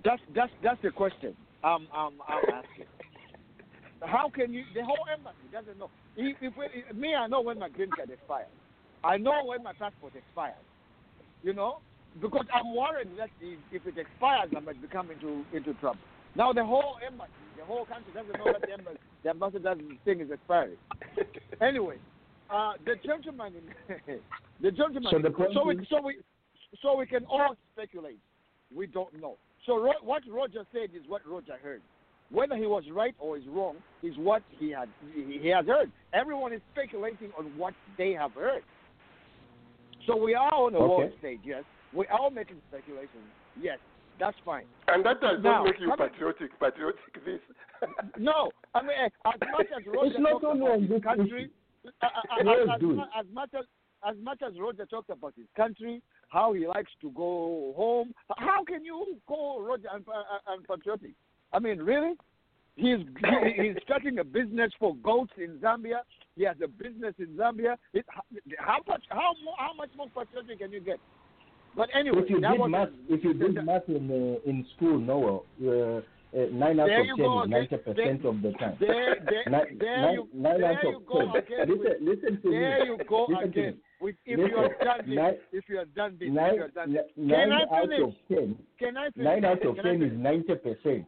That's that's that's the question I'm I'm, I'm asking. How can you? The whole embassy doesn't know. If, if, if me, I know when my green card expires. I know when my passport expires. You know, because I'm worried that if, it expires, I might become into into trouble. Now the whole embassy, the whole country doesn't know that the, embassy, the ambassador's thing is expiring. anyway, uh, the gentleman, [laughs] the gentleman, So the point so we so we so we can all speculate. We don't know. So Ro- what Roger said is what Roger heard. Whether he was right or is wrong is what he had he he has heard. Everyone is speculating on what they have heard. So we are on a Okay. war stage, yes. We are making speculations, yes. That's fine. And that does Now, not make you patriotic. Patriotic this. No, I mean as much as Roger It's not talked only about on his country, issue. uh, uh, uh, as, dude. as much as as much as Roger talked about his country, how he likes to go home, how can you call Roger un- unpatriotic? I mean, really? He's he's starting a business for goats in Zambia. He has a business in Zambia. It, how much how how much more patriotic can you get? But anyway, if you did math, if you did math in uh, in school, Noel, uh, uh, nine out of you ten go is again. ninety percent of the time. There, there, [laughs] Nine- there nine- you, nine there out you of go 10. again. Listen, with- listen to me. there you go Listen to again. me. With, if Listen, you have done this, nine- if you have done this, if you have done this. nine Can I out finish? of ten. Can I finish? Nine out of Can ten is ninety percent.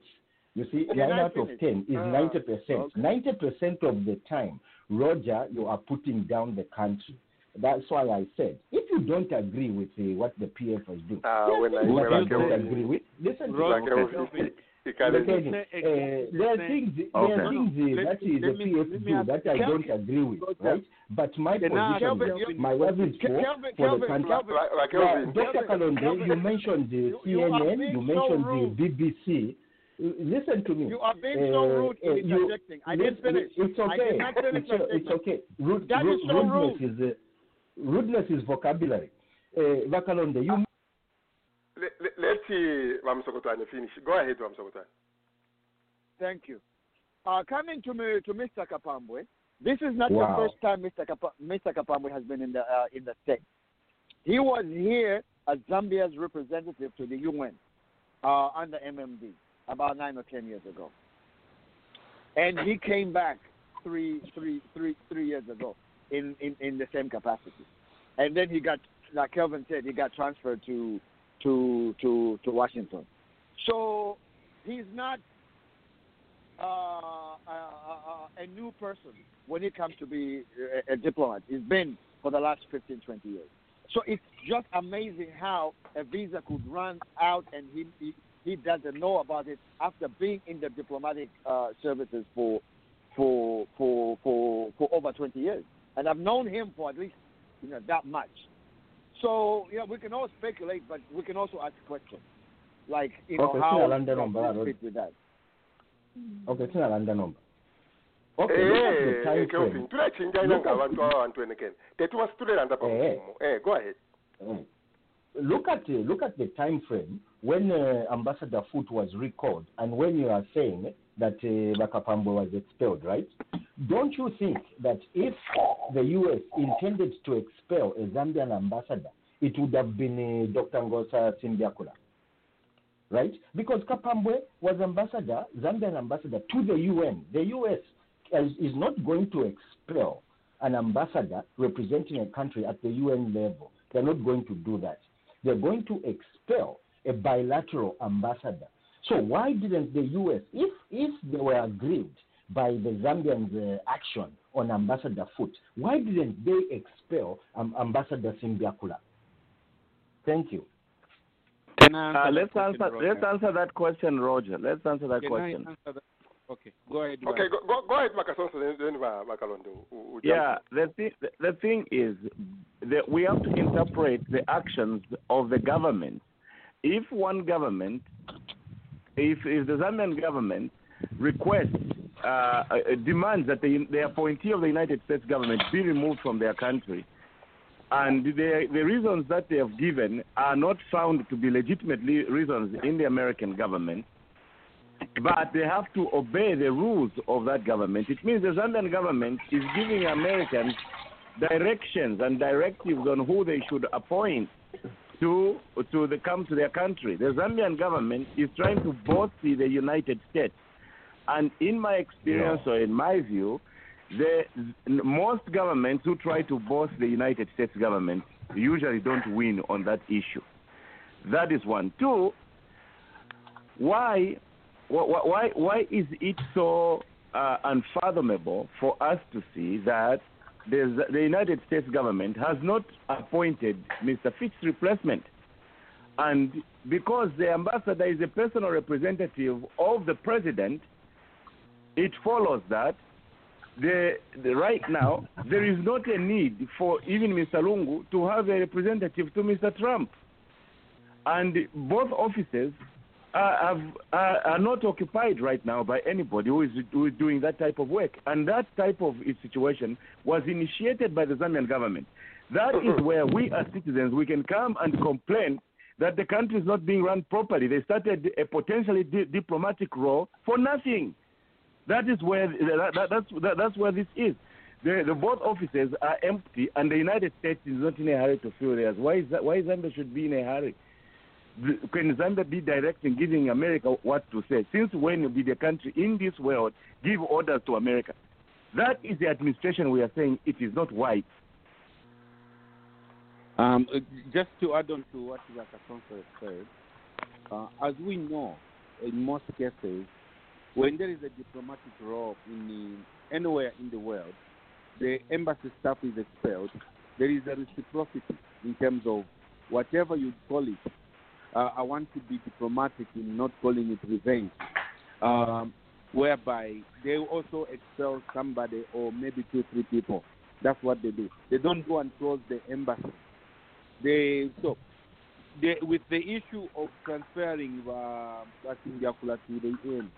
You see, Can nine I out of ten is Ah, ninety percent. Ninety percent of the time, Roger, you are putting down the country. That's why I said, if you don't agree with uh, what the PF has done, Ah, there are when I- when I you don't agree with. Listen to Like, me. uh, Listen. it can- Listen, uh, there are things, there are things uh, Let that the PF let do that I Kelvin, don't agree with, right? But my Can position, Kelvin, is my love is for, Kelvin, for the country. Kelvin, Like- like Yeah, Dr. Kelvin, Kalonde, you mentioned the you- you CNN, you mentioned rude. the BBC. Uh, Listen to me. You are being so Uh, rude in uh, interjecting. I didn't finish. It's okay. finish it's, it's okay. Rude, That rude, is so rudeness is uh, rudeness is vocabulary. Uh, Vakalonde, you Let, let, let's see Wamsokotwane finish. Go ahead, Wamsokotwane. Thank you. Uh, coming to me to Mr. Kapambwe, this is not Wow. the first time Mr. Kapa, Mr. Kapambwe has been in the uh, in the state. He was here as Zambia's representative to the UN uh, under MMD about nine or ten years ago, and he came back three three three three years ago in, in, in the same capacity, and then he got like Kelvin said he got transferred to to to to Washington. So he's not uh, uh, uh, a new person when it comes to be a, a diplomat. He's been for the last 15, 20 years. So it's just amazing how a visa could run out and he, he, he doesn't know about it after being in the diplomatic uh, services for, for, for, for, for over 20 years. And I've known him for at least you know, that much. So, know, we can all speculate, but we can also ask questions. Like, you know, Okay, how London know, number, we Aaron. fit with that. okay, sina landa number. Okay, look at the eh, time frame. Look at- abantu abo abantu eneken tetuwasituliranda pa mufumo eh go ahead. Look at look at the time frame when uh, Ambassador Foote was recalled, and when you are saying that uh, Bakapambo was expelled, right? Don't you think that if the U.S. intended to expel a Zambian ambassador, it would have been uh, Dr. Ngosa Simbyakula, right? Because Kapambwe was ambassador, Zambian ambassador to the UN. The U.S. is, is not going to expel an ambassador representing a country at the UN level. They're not going to do that. They're going to expel a bilateral ambassador. So why didn't the U.S., if if they were aggrieved by the Zambians' uh, action on Ambassador Foote, why didn't they expel um, Ambassador Simbyakula? Thank you. Can I answer Uh, let's question, answer. Roger? Let's answer that question, Roger. Let's answer that Can question. I answer that? Okay, go ahead. Okay, go, go, go ahead, Makasonso, then, then Ma- Makalondo. will- will jump Yeah, the thing, the thing is that we have to interpret the actions of the government. If one government, if, if the Zambian government requests, uh, uh, demands that the, the appointee of the United States government be removed from their country, and the, the reasons that they have given are not found to be legitimately reasons in the American government, but they have to obey the rules of that government. It means the Zambian government is giving Americans directions and directives on who they should appoint to to the, come to their country. The Zambian government is trying to bossy the United States, and in my experience or in my view, the most governments who try to boss the United States government usually don't win on that issue. That is one. Two, why why why, is it so uh, unfathomable for us to see that the United States government has not appointed Mr. Fitz's replacement? And because the ambassador is a personal representative of the president, it follows that the, the, right now there is not a need for even Mr. Lungu to have a representative to Mr. Trump. And both offices Uh, are, are, uh, are not occupied right now by anybody who is, who is doing that type of work. And that type of situation was initiated by the Zambian government. That mm-hmm. is where we as citizens, we can come and complain that the country is not being run properly. They started a potentially di- diplomatic role for nothing. That is where that, that, that's that, that's where this is. The, the both offices are empty, and the United States is not in a hurry to fill theirs. Why is that? Why Zambia should be in a hurry? The- Can Zambia be directing, giving America what to say? Since when did a country in this world give orders to America? That is the administration we are saying it is not white. Um, uh, just to add on to what Zakasonso said, uh, as we know, in most cases, when there is a diplomatic role in the, anywhere in the world, the embassy staff is expelled. There is a reciprocity in terms of whatever you call it. Uh, I want to be diplomatic in not calling it revenge, um, whereby they also expel somebody or maybe two, three people. That's what they do. They don't go and close the embassy. They so they, with the issue of transferring uh, Basinjakula to the UN,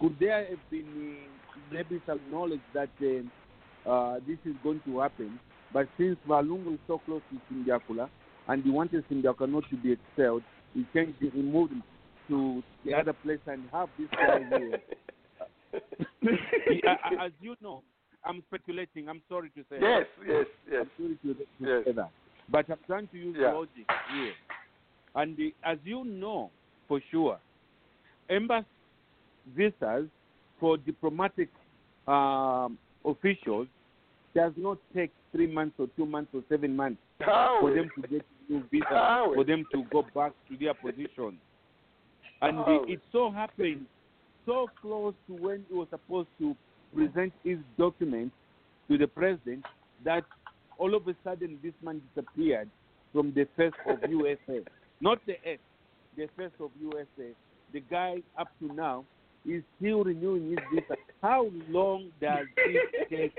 could there have been uh, maybe some knowledge that uh, uh, this is going to happen? But since Valungu is so close to Simbyakula and he wanted Simbyakula not to be expelled, he changed, he moved him to the other place and have this guy here. He- I- I- as you know, I'm speculating. I'm sorry to say. Yes, that. yes, yes. I'm sorry to, to Yes. say that. But I'm trying to use Yeah. logic here. And the, as you know for sure, embassy visas for diplomatic um, officials does not take three months or two months or seven months How? for them to get visa, [laughs] for them to go back to their position. And it so happened so close to when he was supposed to present his documents to the president that all of a sudden this man disappeared from the face of USA. Not the S, the face of USA. The guy up to now is still renewing his visa. How long does it take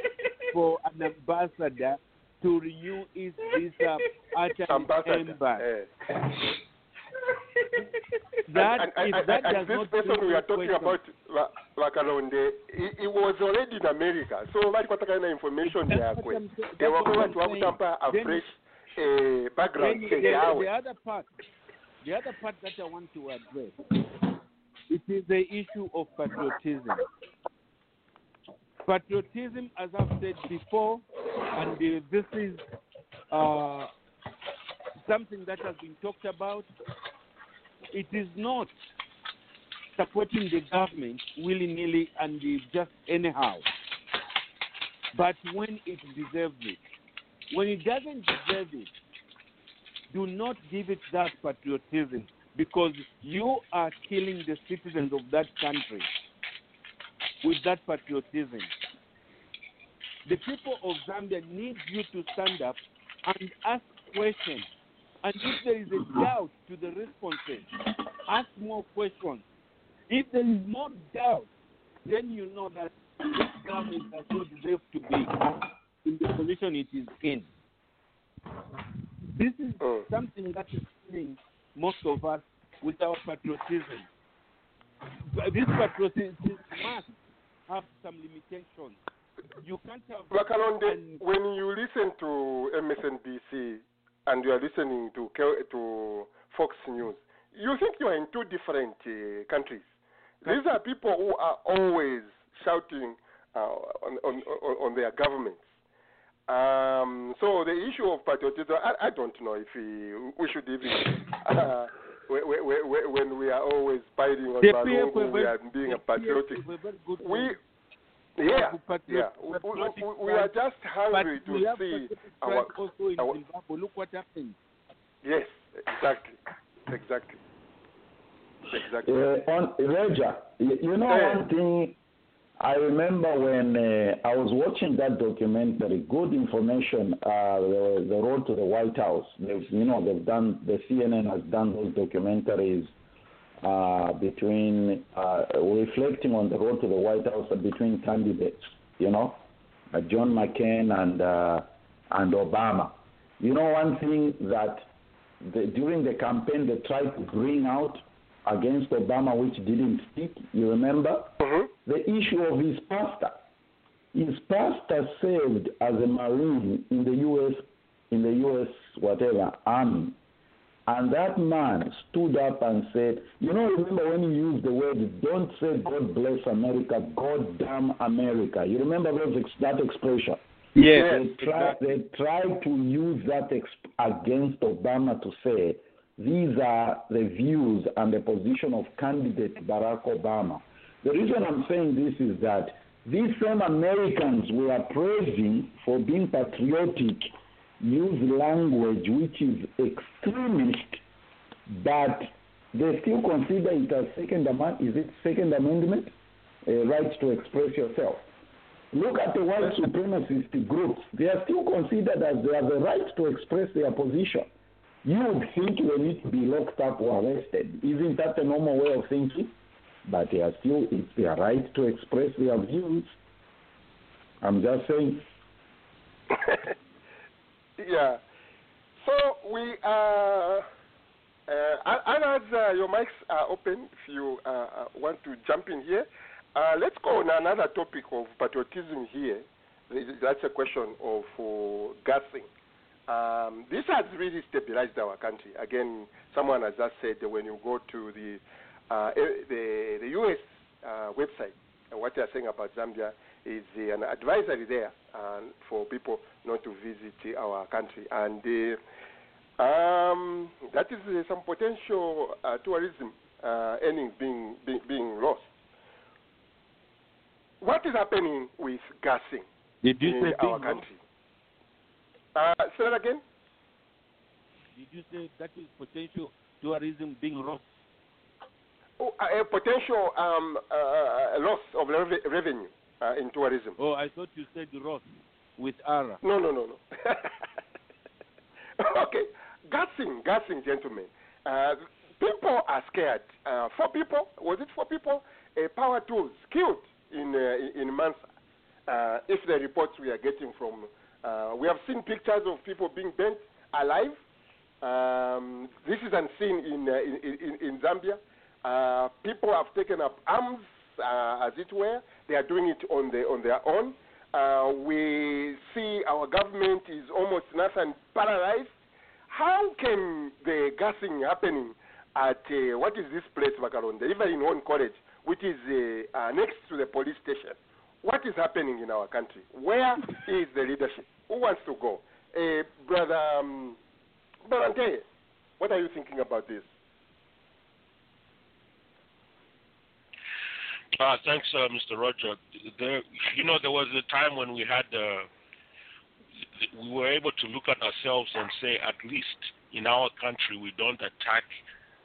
for an ambassador to renew his visa at an Ambassador. embassy? eh. [laughs] That and, and, if that and does this not person we are talking question- about Vakalonde, he, he was already in America. So valipata kind of information That's yakwe. what They were going to akutampa a fresh uh, background Then the, the other part, the other part that I want to address, it is the issue of patriotism. Patriotism, as I've said before, and uh, this is uh, something that has been talked about. It is not supporting the government willy nilly and just anyhow, but when it deserves it. When it doesn't deserve it, do not give it that patriotism because you are killing the citizens of that country with that patriotism. The people of Zambia need you to stand up and ask questions And if there is a doubt to the responses, ask more questions. If there is more doubt, then you know that this government does not deserve to be in the position it is in. This is oh. something that is killing most of us with our patriotism. This patriotism must have some limitations. You can't have. Bakalonde, when you listen to MSNBC and you are listening to to Fox News, you think you are in two different uh, countries. These are people who are always shouting uh, on, on, on on their governments. Um, so the issue of patriotism, I, I don't know if we, we should even, uh, when, when, when we are always fighting on The Malongo, PF we are being a patriotic. We, yeah, yeah. We, we, we- we are just hungry But we to see patriotic our, pride also in our Zimbabwe. Look what happened. yes, exactly, exactly, exactly. Uh, on Roger, you, you know Hey. one thing. I remember when uh, I was watching that documentary. Good information. Uh, the, the road to the White House. They've, you know, they've done. The CNN has done those documentaries uh, between uh, reflecting on the road to the White House between candidates. You know, uh, John McCain and uh, and Obama. You know, one thing that the, during the campaign they tried to bring out against Obama, which didn't stick. You remember mm-hmm. the issue of his pastor. His pastor served as a marine in the U.S. in the U.S. whatever army, and that man stood up and said, "You know, remember when he used the word, don't say God bless America, God damn America. You remember those ex- that expression?" Yes, they tried, they tried to use that exp- against Obama to say these are the views and the position of candidate Barack Obama. The reason I'm saying this is that these same Americans we are praising for being patriotic use language which is extremist, but they still consider it as second. Is it second amendment? A right to express yourself. Look at the white supremacist groups. They are still considered as they have the right to express their position. You would think they need to be locked up or arrested. Isn't that the normal way of thinking? But they are still, it's their right to express their views. I'm just saying. [laughs] yeah. So we are. Uh, others, uh, your mics are open if you uh, uh, want to jump in here. Uh, let's go on another topic of patriotism here. That's a question of uh, gassing. Um, this has really stabilized our country. Again, someone has just said that when you go to the uh, eh, the, the U.S. Uh, website, uh, what they are saying about Zambia is uh, an advisory there uh, for people not to visit our country, and uh, um, that is uh, some potential uh, tourism uh, earnings being, being being lost. What is happening with gassing Did you in our country? Uh, say that again. Did you say that is potential tourism being lost? Oh, a potential um, uh, loss of rev- revenue uh, in tourism. Oh, I thought you said Ross with Ara. No, no, no, no. [laughs] okay, gassing, gassing, gentlemen. Uh, people are scared. Uh, four people, was it four people? Uh, power tools killed in uh, in Mansa. Uh, if the reports we are getting from, uh, we have seen pictures of people being burnt alive. Um, this is unseen in, uh, in, in, in Zambia. Uh, people have taken up arms, uh, as it were. They are doing it on, the, on their own. Uh, we see our government is almost nothing paralyzed. How can the gassing happening at uh, what is this place, Makaronda, even in one college, which is next to the police station? What is happening in our country? Where [laughs] is the leadership? Who wants to go? Uh, Brother um, Barante, what are you thinking about this? Uh, thanks, uh, Mr. Roger. There, you know, there was a time when we had, uh, we were able to look at ourselves and say, at least in our country, we don't attack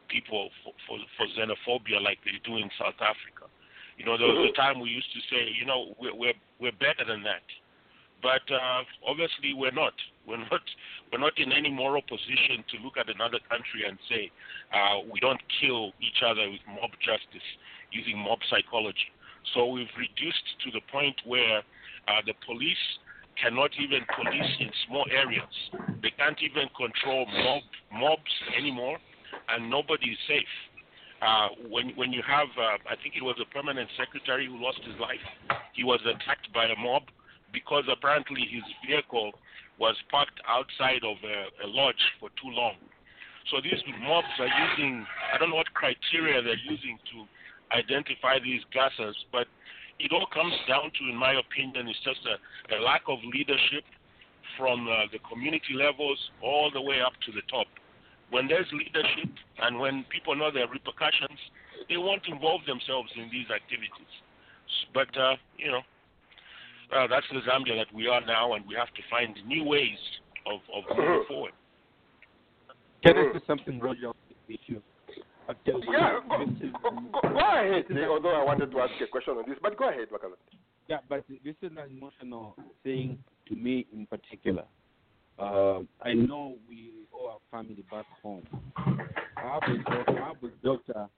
people for, for, for xenophobia like they do in South Africa. You know, there was a time we used to say, you know, we're we're, we're better than that. But uh, obviously, we're not. [laughs] We're not. We're not in any moral position to look at another country and say uh, we don't kill each other with mob justice using mob psychology. So we've reduced to the point where uh, the police cannot even police in small areas. They can't even control mob mobs anymore, and nobody is safe. Uh, when when you have, uh, I think it was a permanent secretary who lost his life. He was attacked by a mob because apparently his vehicle was parked outside of a, a lodge for too long. So these mobs are using, I don't know what criteria they're using to identify these gassers, but it all comes down to, in my opinion, it's just a, a lack of leadership from uh, the community levels all the way up to the top. When there's leadership and when people know their repercussions, they won't involve themselves in these activities. But, uh, you know, uh, that's the Zambia that we are now, and we have to find new ways of, of moving forward. Can I say something, Roger? If you yeah, go, go, go, go ahead. Although I wanted to ask a question on this, but go ahead, Bakala. Yeah, but this is an emotional thing to me in particular. Uh, I know we all have family back home. I have a daughter, I have a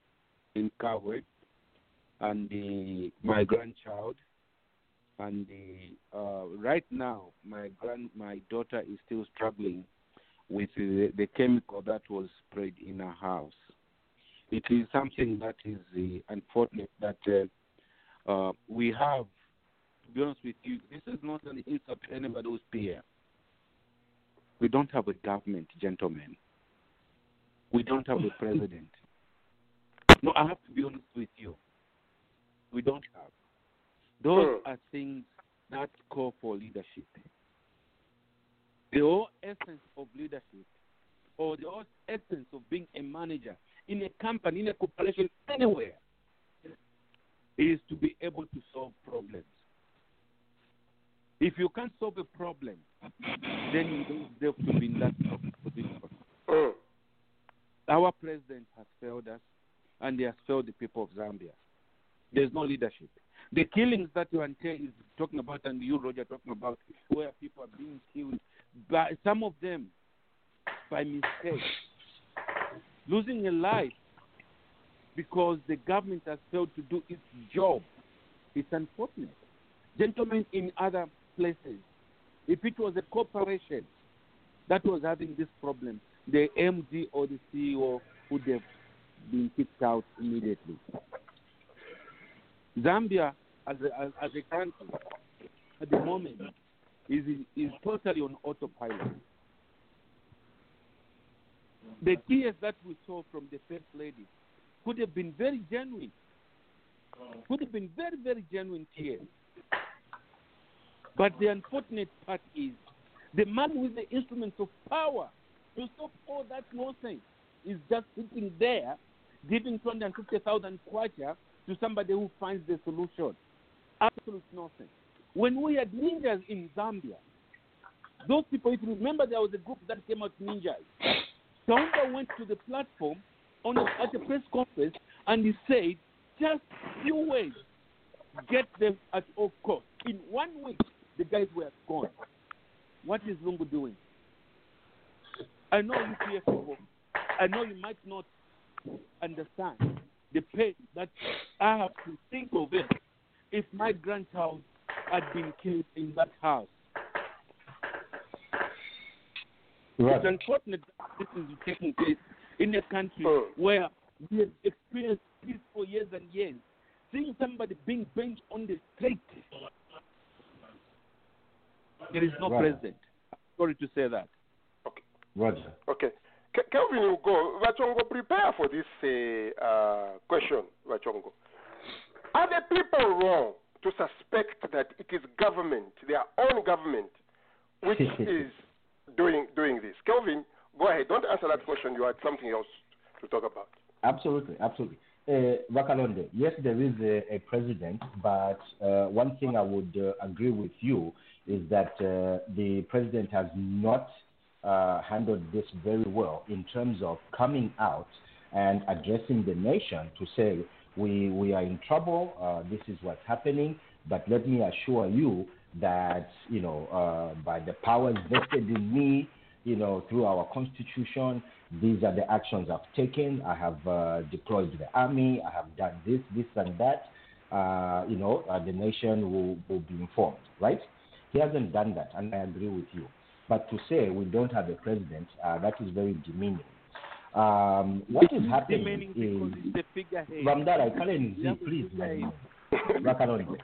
in Kawit, and the, my grandchild, and the, uh, right now my grand my daughter is still struggling with the, the chemical that was sprayed in her house it is something that is uh, unfortunate that uh, uh, we have. To be honest with you, this is not an insult to anybody who's here. We don't have a government, gentlemen. We don't have a president. [laughs] No, I have to be honest with you. We don't have. Those are things that call for leadership. The whole essence of leadership, or the whole essence of being a manager, in a company, in a corporation, anywhere, is to be able to solve problems. If you can't solve a problem, then you don't deserve to be in that position. Mm. Our president has failed us, and he has failed the people of Zambia. There's no leadership. The killings that you and is talking about, and you, Roger, talking about, where people are being killed, by some of them by mistake losing a life because the government has failed to do its job. It's unfortunate. Gentlemen in other places, if it was a corporation that was having this problem, the MD or the CEO would have been kicked out immediately. Zambia, as a, as, as a country, at the moment, is, is totally on autopilot the tears that we saw from the first lady could have been very genuine. Could have been very, very genuine tears. But the unfortunate part is the man with the instruments of power to stop all that nonsense is just sitting there giving 250,000 kwacha to somebody who finds the solution. Absolute nonsense. When we had ninjas in Zambia, those people, if you remember, there was a group that came out ninjas. Kaunda went to the platform on a, at a press conference and he said, just few ways, get them at all costs. In one week, the guys were gone. What is Lungu doing? I know you people. I know you might not understand the pain that I have to think of it if my grandchild had been killed in that house. Right. It's unfortunate that this is taking place in a country oh. where we have experienced peace for years and years. Seeing somebody being benched on the street, there is no Right. president. Sorry to say that. Okay. Roger. Okay. Kelvin, you go. Wachongo, prepare for this uh, uh, question, Wachongo. Are the people wrong to suspect that it is government, their own government, which [laughs] is doing doing this? Kelvin, go ahead. Don't answer that question. You had something else to talk about. Absolutely, absolutely. Uh, Vakalonde, yes, there is a, a president, but uh, one thing I would uh, agree with you is that uh, the president has not uh, handled this very well in terms of coming out and addressing the nation to say, we, we are in trouble, uh, this is what's happening, but let me assure you that you know by the powers vested in me, you know through our constitution, these are the actions I've taken. I have uh, deployed the army. I have done this, this, and that. Uh, you know, uh, the nation will, will be informed, right? He hasn't done that, and I agree with you. But to say we don't have a president, uh, that is very demeaning. Um, what is happening is the figurehead. Ramdara, Kalen, please, man. Bakalonde.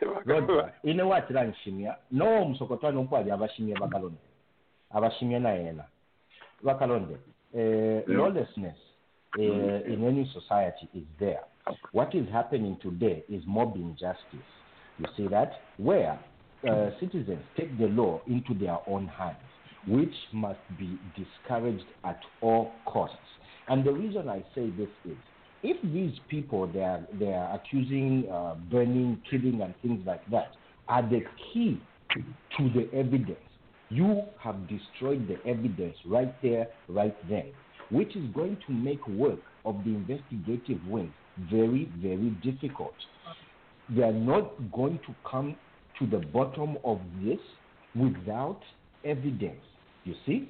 [laughs] Roger, ine watira nshimya no musokotwani ompwali abashimye bakalonde abashimye na yena bakalonde uh, lawlessness uh, in any society is there. What is happening today is mobbing justice. you see that? Where uh, citizens take the law into their own hands which must be discouraged at all costs. And the reason i say this is if these people they are they are accusing uh, burning, killing, and things like that are the key to the evidence, you have destroyed the evidence right there, right then, which is going to make work of the investigative wing very, very difficult. They are not going to come to the bottom of this without evidence. You see,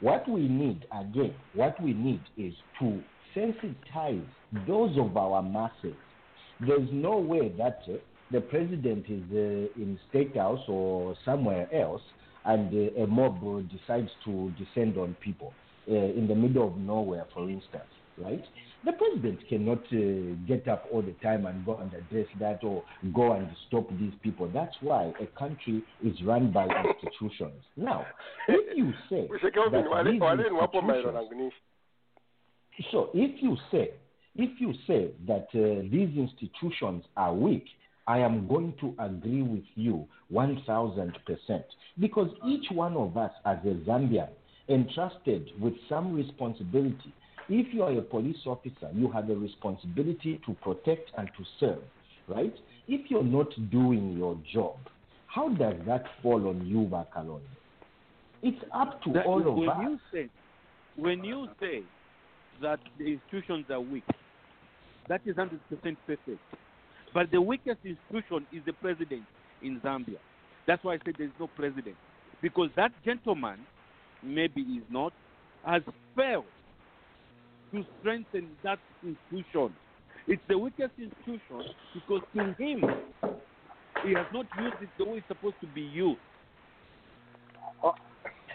what we need again, what we need is to sensitize those of our masses. There's no way that uh, the president is uh, in State House or somewhere else and uh, a mob decides to descend on people uh, in the middle of nowhere, for instance, right? The president cannot uh, get up all the time and go and address that or go and stop these people. That's why a country is run by institutions. Now, if you say that these wale ni wapo institutions- so if you say if you say that uh, these institutions are weak, I am going to agree with you 1000% because each one of us as a Zambian entrusted with some responsibility. If you are a police officer, you have a responsibility to protect and to serve, right? If you're not doing your job, how does that fall on you, Bakalon? It's up to That- all of when us. You say, when you say that the institutions are weak, that is 100% perfect. But the weakest institution is the president in Zambia. That's why I said there's no president. Because that gentleman, maybe he's not, has failed to strengthen that institution. It's the weakest institution because to him, he has not used it the way it's supposed to be used.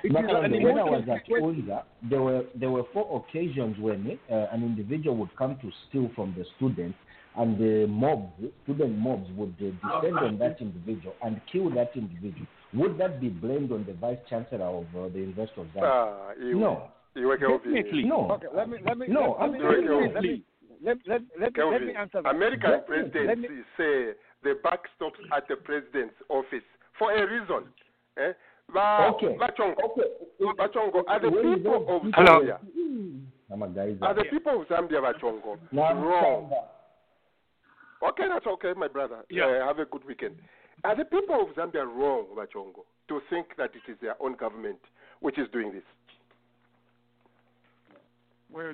Is Bakalonde, when I was at. Unza, there were there were four occasions when uh, an individual would come to steal from the students, and the mobs, student mobs, would uh, descend on that individual and kill that individual. Would that be blamed on the vice chancellor of uh, the University of Zambia? Iwe- no, definitely no. Okay, let me let me No, let, let, absolutely. let me let, let, let, let me answer that. American Let presidents me, say the buck stops at the president's office for a reason. Eh? Ba, Okay. Bachongo, Bachongo, are the When you people don't- of Hello. Zambia, Namagaiza. are the people of Zambia, Bachongo, Now, wrong? Okay, that's okay, my brother. Uh, have a good weekend. Are the people of Zambia wrong, Bachongo, to think that it is their own government which is doing this? Well,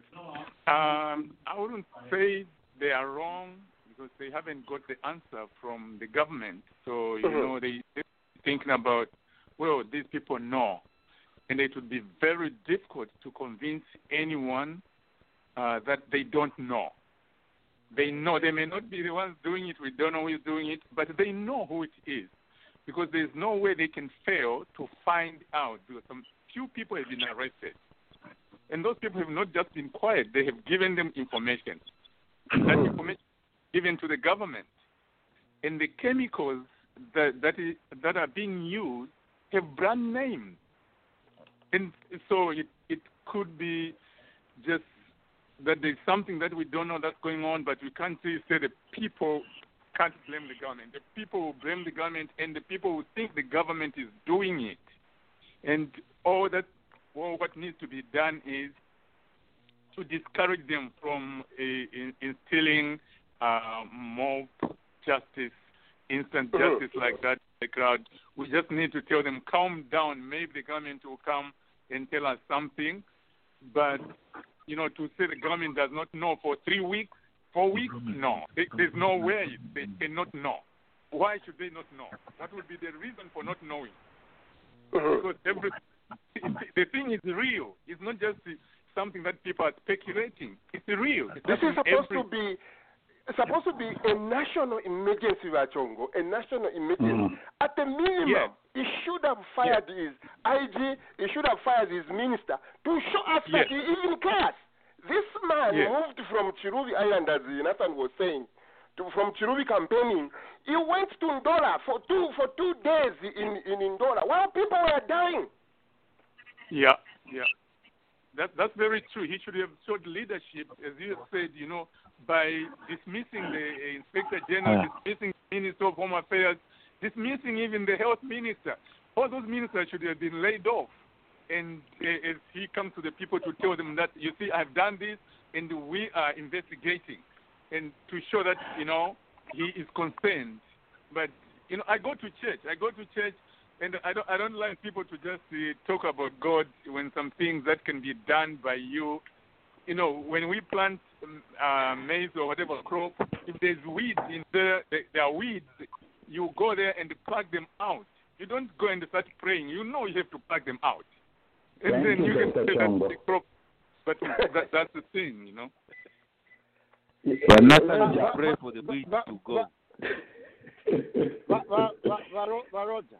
um, I wouldn't say they are wrong because they haven't got the answer from the government. So you Mhm. know they they're thinking about well these people know, and it would be very difficult to convince anyone uh, that they don't know. They know they may not be the ones doing it. We don't know who is doing it, but they know who it is because there's no way they can fail to find out because some few people have been arrested. And those people have not just been quiet, they have given them information. that mm-hmm. information given to the government. And the chemicals that, that, is, that are being used have brand names. And so it, it could be just that there's something that we don't know that's going on, but we can't say, say the people can't blame the government. The people will blame the government, and the people who think the government is doing it. And all that, all what needs to be done is to discourage them from uh, in, instilling uh, mob justice, instant justice like that in the crowd. We just need to tell them, calm down. Maybe the government will come and tell us something. But, you know, to say the government does not know for three weeks, four weeks, no. There's no way they cannot know. why should they not know? That would be the reason for not knowing. Mhm. Because every the thing is real. It's not just something that people are speculating. It's real. It's This is supposed every- to be it's supposed to be a national emergency, Wachongo, a national emergency. Mm. At the minimum, Yes. he should have fired his IG, he should have fired his minister to show us that Yes. he even cares. This man Yes. moved from Chilubi Island, as Nathan was saying, to, from Chilubi campaigning. He went to Ndola for two for two days in, in Ndola while people were dying. Yeah, yeah. That that's very true. He should have showed leadership, as you have said, you know, by dismissing the uh, inspector general, dismissing the minister of home affairs, dismissing even the health minister. All those ministers should have been laid off. And uh, as he comes to the people to tell them that, you see, I've done this, and we are investigating, and to show that you know he is concerned. But you know, I go to church. I go to church and I don't I don't like people to just uh, talk about God when some things that can be done by you. You know, when we plant um, uh, maize or whatever crop, if there's weeds in there, there there are weeds. You go there and pluck them out. You don't go and start praying. You know you have to pluck them out. And Thank then you, you can Dr. say that's the crop. But that, that's the thing, you know. But not Well, to but- pray for the weeds but- to go. Va- Va- Va- Varo- Varoja,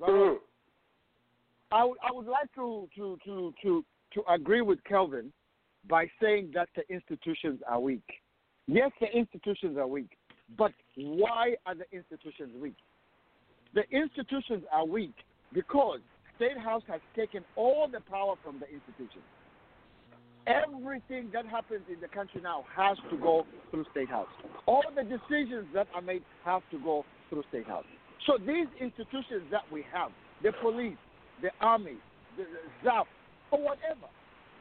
Varoja, I would I would like to to to to to agree with Kelvin by saying that the institutions are weak. Yes, the institutions are weak, but why are the institutions weak? The institutions are weak because State House has taken all the power from the institutions. Everything that happens in the country now has to go through State House. All the decisions that are made have to go through State House. So these institutions that we have, the police, the army, the, the ZAF, or whatever,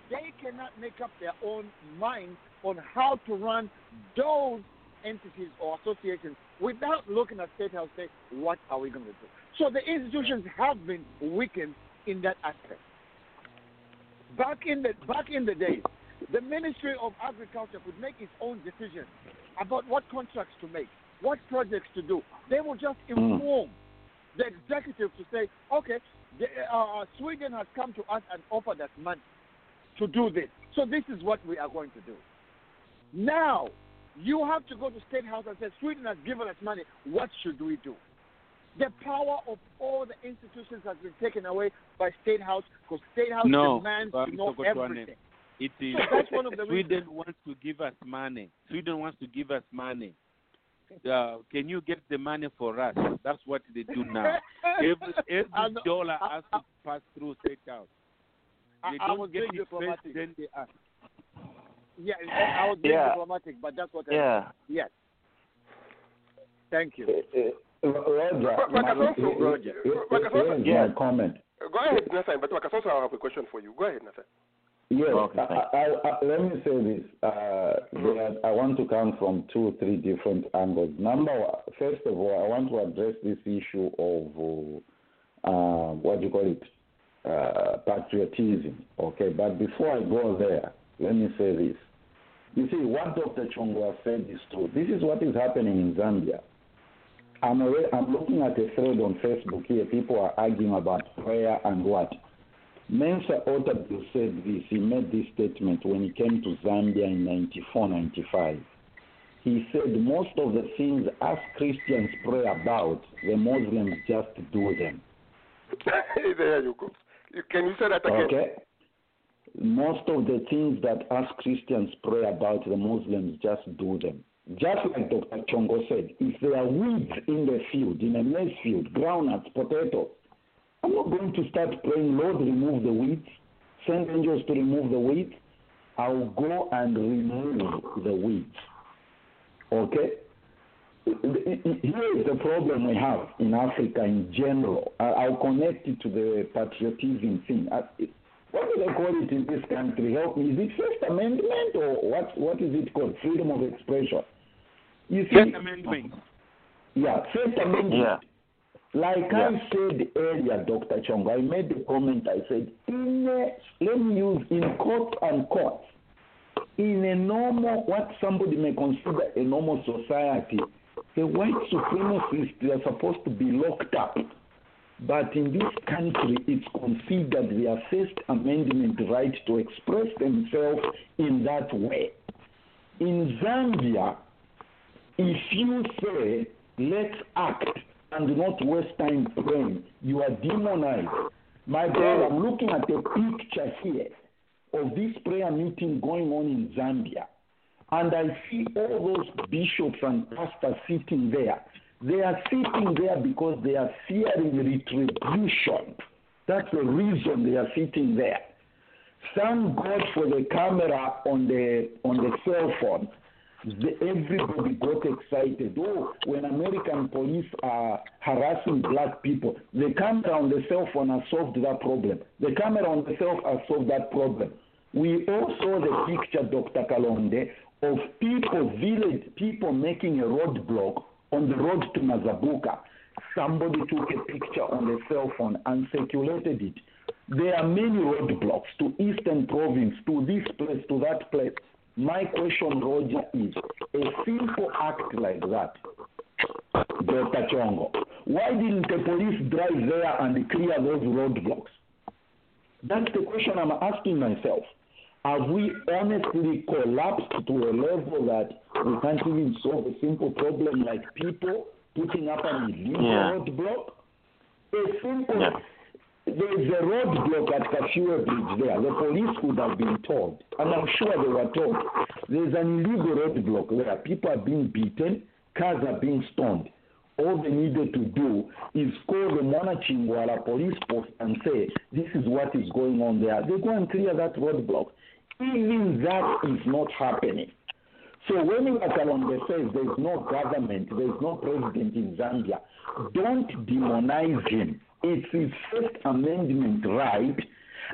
they cannot make up their own mind on how to run those entities or associations without looking at State House say, what are we going to do? So the institutions have been weakened in that aspect. Back in the back in the days, the Ministry of Agriculture could make its own decisions about what contracts to make, what projects to do. They will just inform the executive to say, okay, the, uh, Sweden has come to us and offered us money to do this. So this is what we are going to do. Now, you have to go to State House and say, Sweden has given us money. What should we do? The power of all the institutions has been taken away by State House because State House No, demands to know everything. It is So that's one of the [laughs] Sweden reasons. wants to give us money. Sweden wants to give us money. Uh, can you get the money for us? That's what they do now. [laughs] Every, every dollar has to pass through State House. I- They I don't was get being first, diplomatic. then they ask. Yeah, I was being Yeah. diplomatic, but that's what I Yeah. Yes. Thank you. Roger, But- but my- Kasonso- Roger, Kasonso- here's comment. Go ahead, Nathan, but Kasonso, I have a question for you. Go ahead, Nathan. Yes, Okay, I, I, I, let me say this. Uh, there, I want to come from two, three different angles. Number one, first of all, I want to address this issue of uh, uh, what do you call it, uh, patriotism. Okay, but before I go there, let me say this. You see, what Dr. Chongo said is true. This is what is happening in Zambia. I'm, already, I'm looking at a thread on Facebook here. People are arguing about prayer and what. Mensa Otabil said this. He made this statement when he came to Zambia in 94, 95. He said most of the things us Christians pray about, the Muslims just do them. [laughs] there you go. Can you say that again? Okay? Most of the things that us Christians pray about, the Muslims just do them. Just like Dr. Chongo said, if there are weeds in the field, in a maize field, groundnuts, potatoes, I'm not going to start praying, Lord, remove the weeds, send angels to remove the weeds. I'll go and remove the weeds. Okay? Here is the problem we have in Africa in general. I- I'll connect it to the patriotism thing. What do they call it in this country? Help me. Is it First Amendment or what? What is it called? Freedom of expression. You see, First Amendment. yeah, First Amendment. Yeah. Like I said earlier, Dr. Chong, I made the comment. I said, in a, let me use in court and court, in a normal, what somebody may consider a normal society, The white supremacists they are supposed to be locked up. But in this country, it's considered their First Amendment right to express themselves in that way. In Zambia, if you say, let's act and not waste time praying, you are demonized. My brother, I'm looking at a picture here of this prayer meeting going on in Zambia. And I see all those bishops and pastors sitting there. They are sitting there because they are fearing retribution. That's the reason they are sitting there. Thank God for the camera on the on the cell phone. The, everybody got excited. Oh, when American police are harassing black people, the camera on the cell phone has solved that problem. The camera on the cell phone has solved that problem. We all saw the picture, Dr. Kalonde, of people, village people making a roadblock on the road to Mazabuka. Somebody took a picture on the cell phone and circulated it. There are many roadblocks to Eastern Province, to this place, to that place. My question, Roger, is a simple act like that, Dr. Chongo, why didn't the police drive there and clear those roadblocks? That's the question I'm asking myself. Have we honestly collapsed to a level that we can't even solve a simple problem like people putting up an illegal Yeah. roadblock? A simple. There's a roadblock at Kashua Bridge there. The police would have been told, and I'm sure they were told. There's an illegal roadblock there. People are being beaten, cars are being stoned. All they needed to do is call the Monachingwala police post and say, this is what is going on there. They go and clear that roadblock. Even that is not happening. So when Wakalonde says there's no government, there's no president in Zambia, don't demonize him. It's his First Amendment right,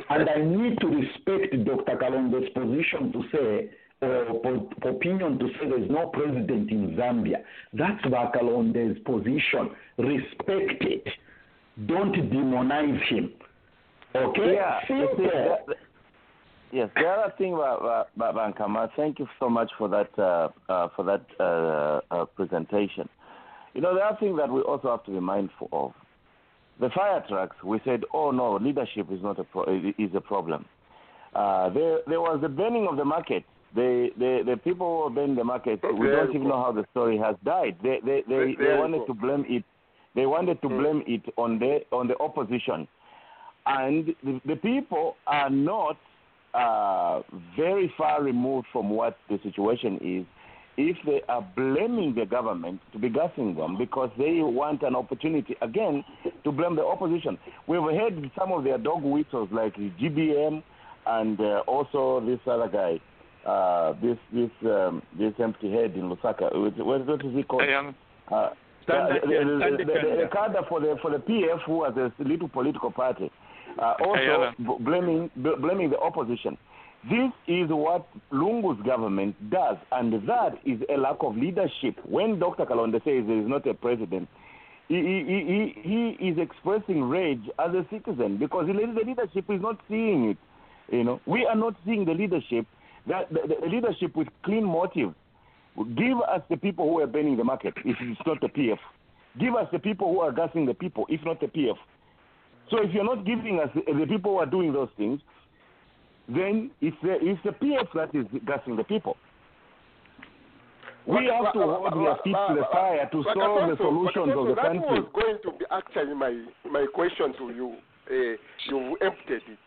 and I need to respect Dr. Kalonde's position to say, or opinion to say there's no president in Zambia. That's Wakalonde's position. Respect it. Don't demonize him. Okay? Yeah, Simple. that- Yes, the other thing, Ba- Ba- Ba- Bankama, thank you so much for that uh, uh, for that uh, uh, presentation. You know, the other thing that we also have to be mindful of, the fire trucks. We said, oh no, leadership is not a pro- is a problem. Uh, there, there was the burning of the market. The, the, the people who burning the market, we don't even know how the story has died. They, they, they, they wanted to blame it. They wanted to blame it on the on the opposition, and the, the people are not uh, very far removed from what the situation is if they are blaming the government to be gassing them because they want an opportunity again to blame the opposition. We've heard some of their dog whistles like GBM and uh, also this other guy, uh, this this um, this empty head in Lusaka. What, what is he called? Uh, the, the, cadre for the for the PF who was a little political party, uh, also b- blaming b- blaming the opposition. This is what Lungu's government does, and that is a lack of leadership. When Dr. Kalonde says there is not a president, he, he, he, he is expressing rage as a citizen because the the leadership is not seeing it. You know, we are not seeing the leadership, that the, the leadership with clean motives. Give us the people who are burning the market if it's not the PF. Give us the people who are gassing the people if not the PF. So if you're not giving us the, the people who are doing those things, then it's the, it's the PF that is gassing the people. We have to hold their feet to the fire to solve the solutions of the country. That was going to be actually my my question to you. Uh, you emptied it.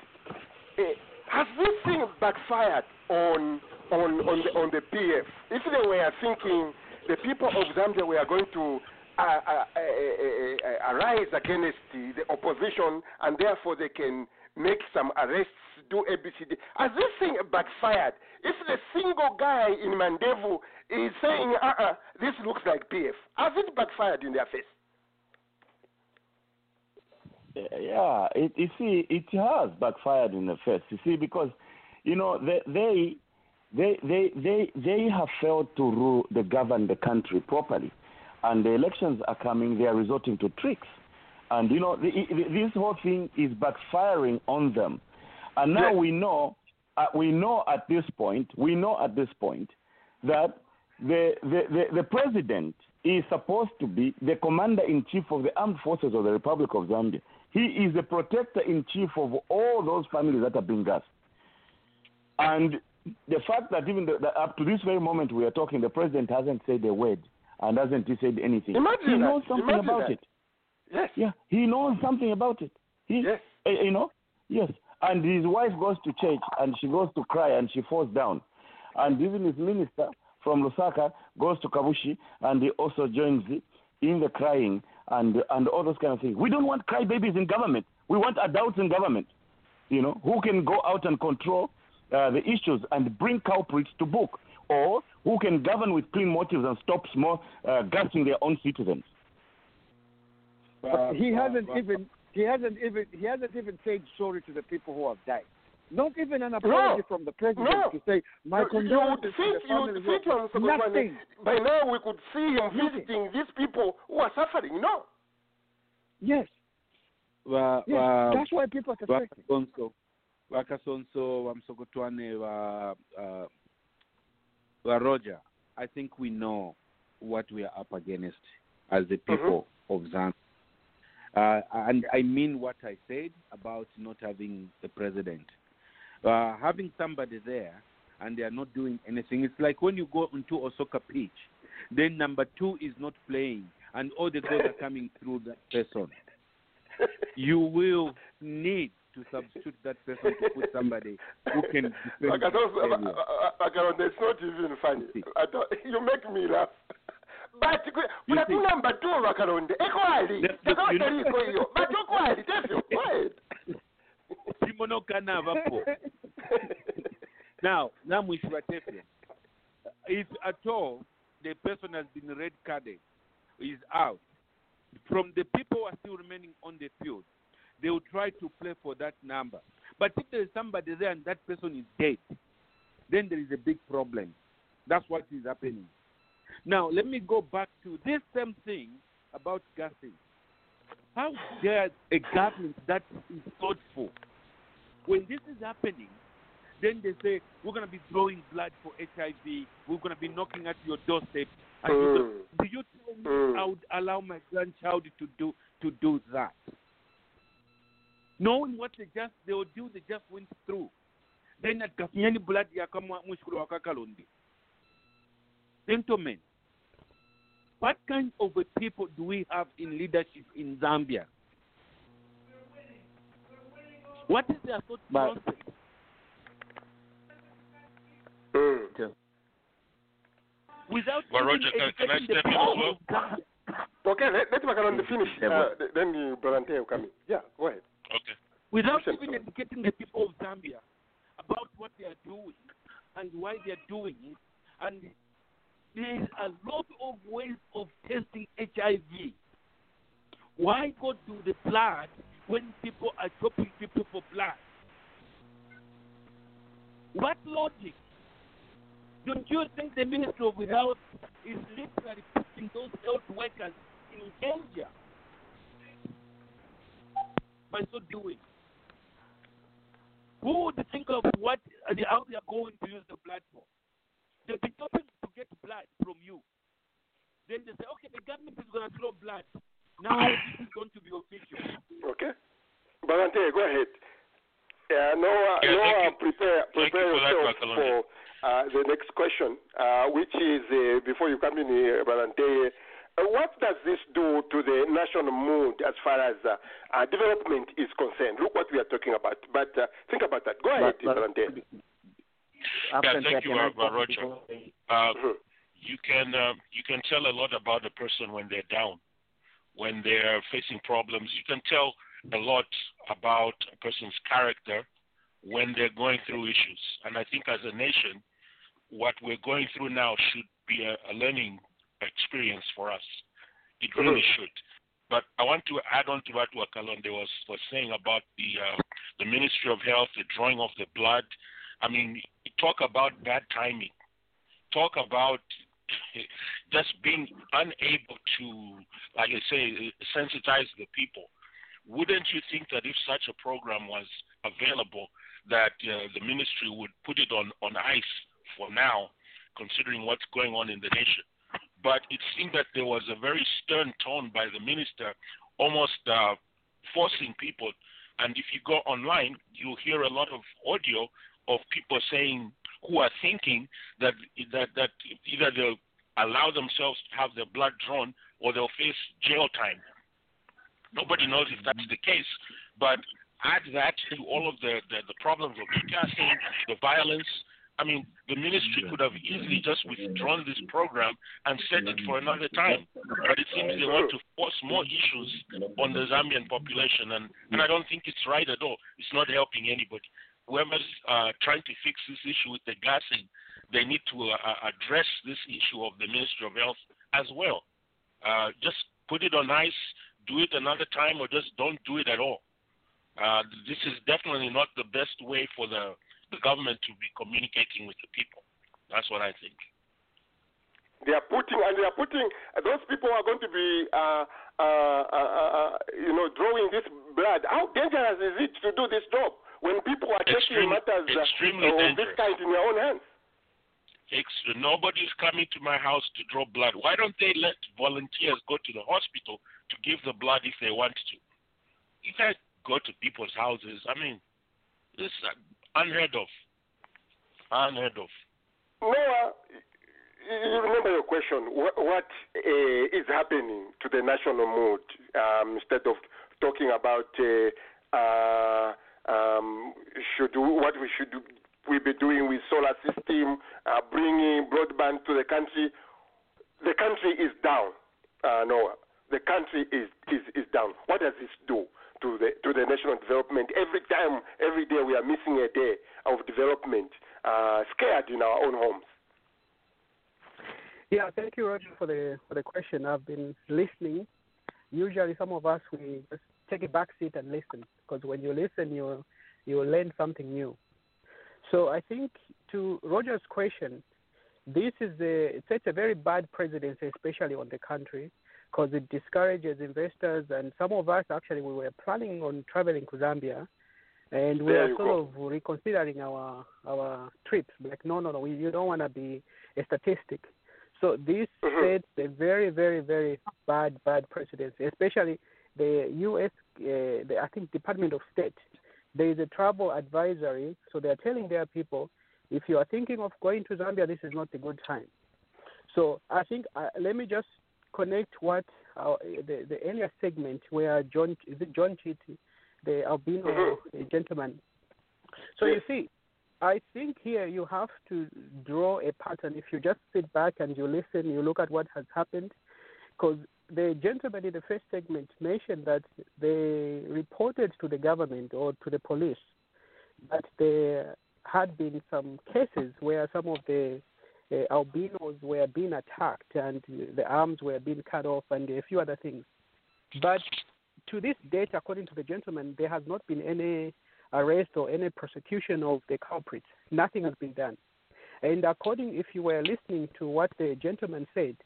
Uh, has this thing backfired on on on the on the PF? If they were thinking the people of Zambia were going to uh, uh, uh, uh, uh, arise against the, the opposition, and therefore they can make some arrests, do ABCD. Has this thing backfired? If the single guy in Mandevu is saying, uh-uh, this looks like PF, has it backfired in their face? Yeah, it, you see, it has backfired in the face. You see, because you know they they they they they, they have failed to rule the govern the country properly, and the elections are coming. They are resorting to tricks, and you know the, the, this whole thing is backfiring on them, and now we know uh, we know at this point we know at this point that the the, the, the president is supposed to be the commander in chief of the armed forces of the Republic of Zambia. He is the protector in chief of all those families that are being gassed. And the fact that even the, the, up to this very moment we are talking, the president hasn't said a word and hasn't said anything. Imagine he that. knows something Imagine about that. it. Yes. Yeah, he knows something about it. He, yes. Eh, you know, yes. And his wife goes to church and she goes to cry and she falls down. And even his minister from Lusaka goes to Kabushi and he also joins in the crying and and all those kind of things. We don't want crybabies in government. We want adults in government. You know, who can go out and control uh, the issues and bring culprits to book, or who can govern with clean motives and stop small uh, gassing their own citizens. But he hasn't even he hasn't even he hasn't even said sorry to the people who have died. Not even an apology from the president No. to say my You- you condolences would to think, the you would think of-" Nothing. by now we could see him Nothing. visiting these people who are suffering. No. Yes. va Yes. va That's why people are suspecting. vakasonso vakasonso vamsokotwane va uh, va roger i think we know what we are up against as the people of zambia. Uh, and i mean what i said about not having a president. Uh, having somebody there and they are not doing anything it's like when you go into a soccer pitch then number two is not playing and all the goals are coming through that person. You will need to substitute that person to put somebody who can defend Like I don't, the area. like I don't, it's not even funny. I don't, [laughs] you make me laugh. [laughs] But kuna tu number two Vakaronde. Ekwali. Takawatariko hiyo. But ekwali, tefyo. Go ahead. timonokana vapo now namwishivatefya if at all the person has been red carded is out from the people who are still remaining on the field they will try to play for that number but if there is somebody there and that person is dead then there is a big problem that's what is happening now let me go back to this same thing about gassing how dare a government that is thoughtful when this is happening, then they say we're going to be drawing blood for HIV. We're going to be knocking at your doorstep. And you Mm. go, do you tell me I would allow my grandchild to do to do that? Knowing what they just they will do, they just went through. Then at kafinyani blood yakama mushkulu wakakalondi. Gentlemen, what kind of a people do we have in leadership in Zambia? What is their thought But- process? Without Well, even Roger, can- can I educating the step in as well? Okay, let, let Vakaronde finish. Uh, then you volunteer come in. Yeah, go ahead. Okay. without Listen, even educating the people of Zambia about what they are doing and why they are doing it. And there is a lot of ways of testing HIV. Why go to the blood when people are chopping people for blood? What logic? Don't you think the Ministry of Health is literally putting those health workers in danger by so doing? Who would think of what the how they are going to use the blood for? They've been hoping to get blood from you. Then they say, okay, the government is going to throw blood. Now this is going to be official. Okay. Volunteer, go ahead. Yeah, no, uh, Yeah, no, uh, prepare, prepare you yourself Bakalonde. for uh, the next question, uh, which is uh, before you come in here, Volunteer. Uh, what does this do to the national mood as far as uh, uh, development is concerned? Look what we are talking about. But uh, think about that. Go ahead, But- but- Volunteer. Yeah, thank you, uh, Roger. Uh, you can uh, you can tell a lot about a person when they're down, when they're facing problems. You can tell a lot about a person's character when they're going through issues. And I think as a nation, what we're going through now should be a, a learning experience for us. It really should. But I want to add on to what Wakalonde was, was saying about the uh, the Ministry of Health, the drawing of the blood. I mean, talk about bad timing. Talk about [laughs] just being unable to, like I say, sensitize the people. Wouldn't you think that if such a program was available, that uh, the ministry would put it on, on ice for now, considering what's going on in the nation? But it seemed that there was a very stern tone by the minister, almost uh, forcing people. And if you go online, you'll hear a lot of audio of people saying who are thinking that that that either they'll allow themselves to have their blood drawn or they'll face jail time. Nobody knows if that's the case, but add that to all of the, the, the problems of casting, the violence. I mean, the ministry could have easily just withdrawn this program and set it for another time. But it seems they want to force more issues on the Zambian population, and, and I don't think it's right at all. It's not helping anybody. Whoever's uh, trying to fix this issue with the gassing, they need to uh, address this issue of the Ministry of Health as well. Uh, just put it on ice, do it another time, or just don't do it at all. Uh, this is definitely not the best way for the, the government to be communicating with the people. That's what I think. They are putting, and they are putting, those people are going to be, uh, uh, uh, you know, drawing this blood. How dangerous is it to do this job when people are taking matters uh, of this kind in their own hands? Ex- nobody's coming to my house to draw blood. Why don't they let volunteers go to the hospital to give the blood if they want to? You can't go to people's houses. I mean, this is unheard of. Unheard of. Noah, you remember your question. What, what uh, is happening to the national mood um, instead of talking about uh, uh, um, should what we should we be doing with solar system, uh, bringing broadband to the country? The country is down, uh, Noah. The country is, is, is down. What does this do to the to the national development? Every time, every day, we are missing a day of development, uh, scared in our own homes. Yeah, thank you, Roger, for the for the question. I've been listening. Usually, some of us we just take a back seat and listen because when you listen, you you learn something new. So I think to Roger's question, this is a it sets a very bad presidency, especially on the country, because it discourages investors. And some of us actually we were planning on traveling to Zambia, and we There are sort go. of reconsidering our our trips. Like, no, no, no, we, you don't want to be a statistic. So this sets a very, very, very bad, bad precedent, especially the U.S. Uh, the, I think Department of State. There is a travel advisory, so they are telling their people, if you are thinking of going to Zambia, this is not a good time. So I think uh, let me just connect what our, the the earlier segment where John is it John Chiti, the albino uh, gentleman. So you see, I think here you have to draw a pattern. If you just sit back and you listen, you look at what has happened, because the gentleman in the first segment mentioned that they reported to the government or to the police that there had been some cases where some of the uh, albinos were being attacked and the arms were being cut off and a few other things. But to this date, according to the gentleman, there has not been any arrest or any prosecution of the culprits. Nothing has been done. And according, if you were listening to what the gentleman said,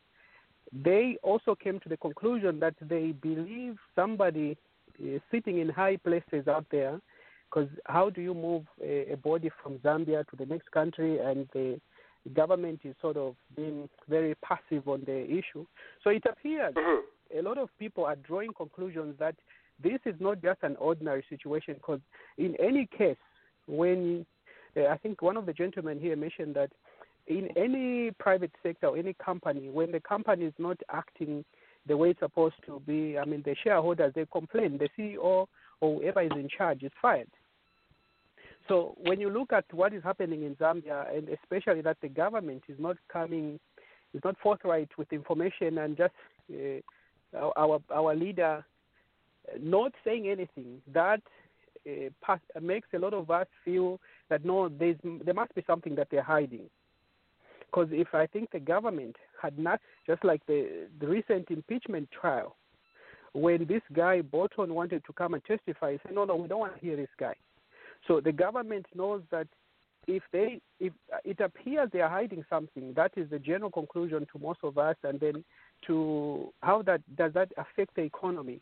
they also came to the conclusion that they believe somebody is sitting in high places out there. Because how do you move a, a body from Zambia to the next country and the government is sort of being very passive on the issue? So it appears a lot of people are drawing conclusions that this is not just an ordinary situation because in any case when uh, i think one of the gentlemen here mentioned that in any private sector or any company when the company is not acting the way it's supposed to be i mean the shareholders they complain the ceo or whoever is in charge is fired so when you look at what is happening in zambia and especially that the government is not coming is not forthright with information and just uh, our our leader not saying anything that uh, makes a lot of us feel that no, there's, there must be something that they're hiding. Because if I think the government had not, just like the, the recent impeachment trial, when this guy Bolton wanted to come and testify, he said, no, no, we don't want to hear this guy. So the government knows that if they, if it appears they are hiding something, that is the general conclusion to most of us, and then to how that does that affect the economy?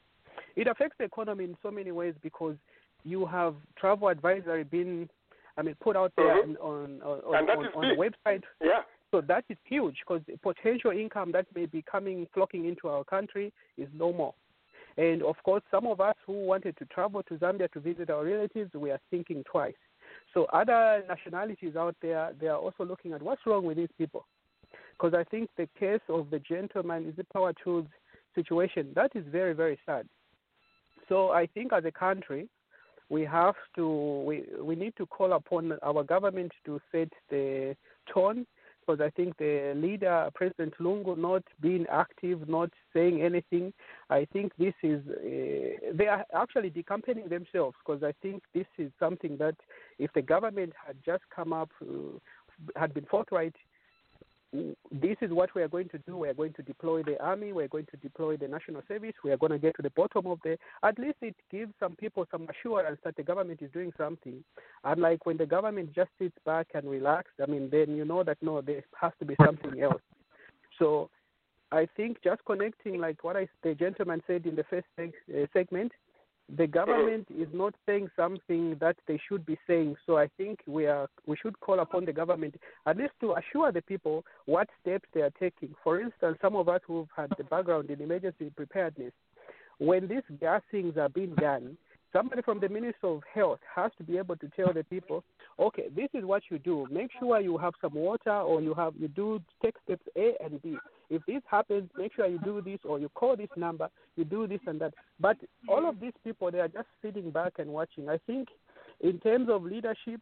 It affects the economy in so many ways because you have travel advisory being, I mean, put out there Mhm. on on, on, on, on the website. Yeah. So that is huge because the potential income that may be coming, flocking into our country is no more. And of course, some of us who wanted to travel to Zambia to visit our relatives, we are thinking twice. So other nationalities out there, they are also looking at what's wrong with these people. Because I think the case of the gentleman is the power tools situation, that is very, very sad. So I think as a country, we have to we we need to call upon our government to set the tone because I think the leader President Lungu not being active, not saying anything. I think this is uh, they are actually decampaigning themselves because I think this is something that if the government had just come up uh, had been forthright this is what we are going to do. We are going to deploy the army. We are going to deploy the national service. We are going to get to the bottom of the. At least it gives some people some assurance that the government is doing something. Unlike when the government just sits back and relax, I mean, then you know that no, there has to be something else. So, I think just connecting like what I the gentleman said in the first seg- uh, segment, the uh-huh. government is not saying something that they should be saying. So I think we are we should call upon the government at least to assure the people what steps they are taking. For instance, some of us who've had the background in emergency preparedness, when these gassings are being done, somebody from the Ministry of Health has to be able to tell the people, okay, this is what you do. Make sure you have some water or you have you do take steps A and B. If this happens, make sure you do this or you call this number, you do this and that. But all of these people they are just sitting back and watching. I think in terms of leadership,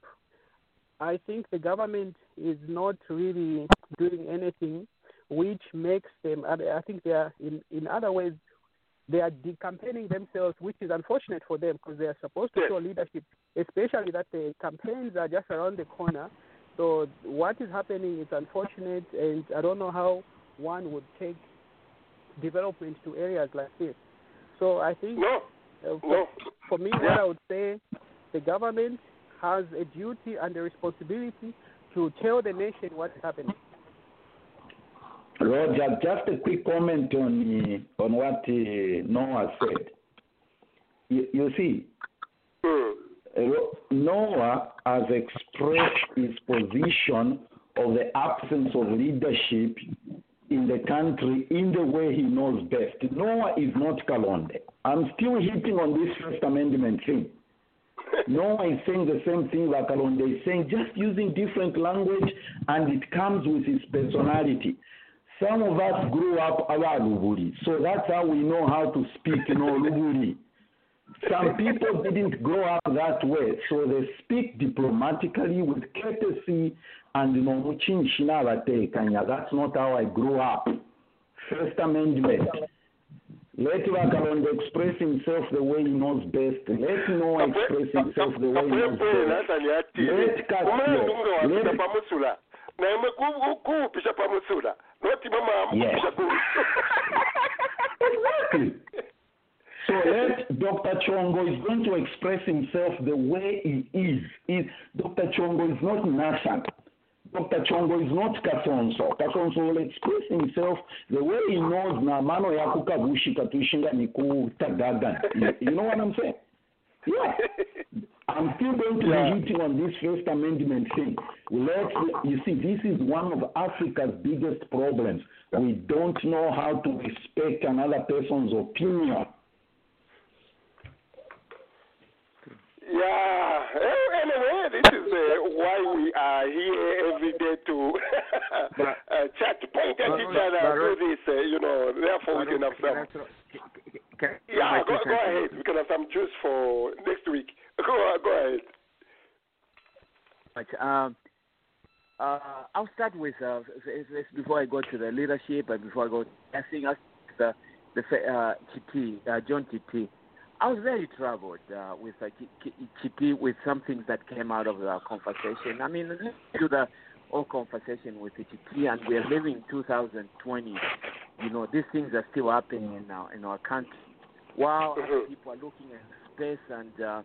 I think the government is not really doing anything which makes them I think they are in in other ways they are decampaigning themselves, which is unfortunate for them because they are supposed to show leadership, especially that the campaigns are just around the corner. So what is happening is unfortunate, and I don't know how one would take development to areas like this. So I think no. Uh, for, no. for me, what I would say, the government has a duty and a responsibility to tell the nation what is happening. Roger, just a quick comment on uh, on what uh, Noah said. You, you see, uh, Noah has expressed his position of the absence of leadership in the country in the way he knows best. Noah is not Kalonde. I'm still hitting on this First Amendment thing. Noah is saying the same thing that Kalonde is saying, just using different language, and it comes with his personality. Some of us grew up around Luburi, so that's how we know how to speak, you know. Some people didn't grow up that way, so they speak diplomatically with courtesy and know, that's not how I grew up. First Amendment. Let Vakalonde express himself the way he knows best. Let Noah express himself the way he knows best. Let Castle. Let naye kuwupisha pamusula noti mama amukupisha [laughs] exactly so let Dr. Chongo is going to express himself the way he is. is Dr. Chongo is not Nashan. Dr. Chongo is not Kasonso. Kasonso will express himself the way he knows na mano yako kavushi katuishinga ni kutagaga. You know what I'm saying? Yeah. I'm still going to yeah. be hitting on this First Amendment thing. Let's, you see, this is one of Africa's biggest problems. We don't know how to respect another person's opinion. Yeah. Anyway, this is uh, why we are here every day to [laughs] uh, chat, point at each other, do this. Uh, you know, therefore we can have some. Yeah, go, go ahead. We can have some juice for next week. [laughs] Go, go ahead. But, um, uh, I'll start with uh, before I go to the leadership and before I go, I think the the uh, Chiti, uh, John. I was very troubled uh, with uh, Chiti with some things that came out of the conversation. I mean, to the whole conversation with Chiti, and we're living 2020. You know, these things are still happening in our in our country. While Mm-hmm. people are looking at space and uh,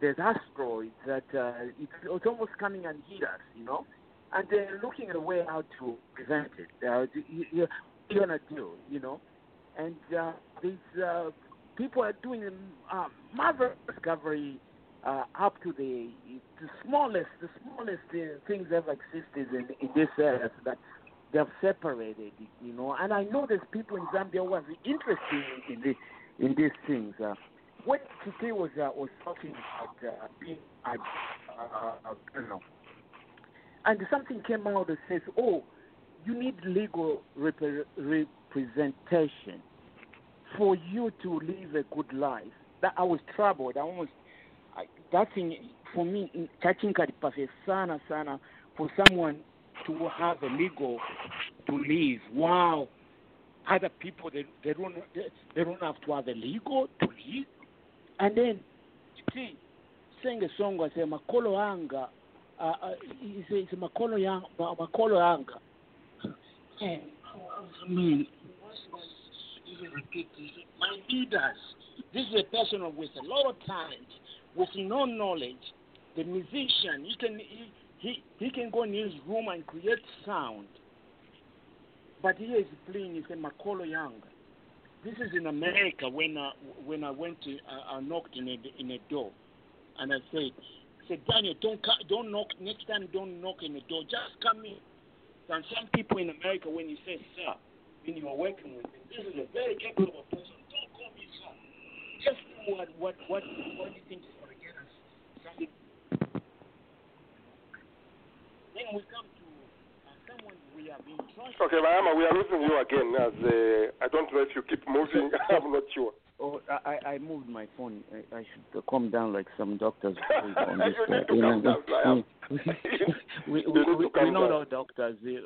there's asteroids that uh, it's, it's almost coming and hit us, you know, and they're looking at a way how to prevent it. Uh, you, you, you're gonna do, you know, and uh, these uh, people are doing uh, marvelous discovery uh, up to the the smallest, the smallest uh, things ever existed in, in this earth that they've separated, you know. And I know there's people in Zambia who are interested in, the, in these things. Uh, when Chiti was uh, was talking about uh, being a uh, colonel, and something came out that says, "Oh, you need legal rep- representation for you to live a good life." That I was troubled. I almost I, that thing for me, touching kalipafe sana sana for someone to have a legal to live. Wow, other people they they don't they, they don't have to have a legal to live. And then see, sing a song I say makolo anga. Uh, uh, he says makolo yang makolo anga. And I mean. My leaders. This is a person with a lot of talent, with no knowledge. The musician, he can he, he, he can go in his room and create sound. But he is playing, he's a Makolo Young. This is in America when I, when I went to, uh, I knocked in a, in a door. And I said, I said, Daniel, don't, don't knock, next time don't knock in the door, just come in. And some people in America, when you say, sir, when you are working with them, this is a very capable person, don't call me sir. Just do what, what, what, what you think is going to get us something then we come to uh, someone we have been trying. Okay, Mahama, we are losing you again. As uh, I don't know if you keep moving. [laughs] I'm not sure. Oh, I, I moved my phone. I, I should calm down like some doctors. [laughs] on this, you need to calm down, [laughs] we, we, we, we, we're not all doctors. We're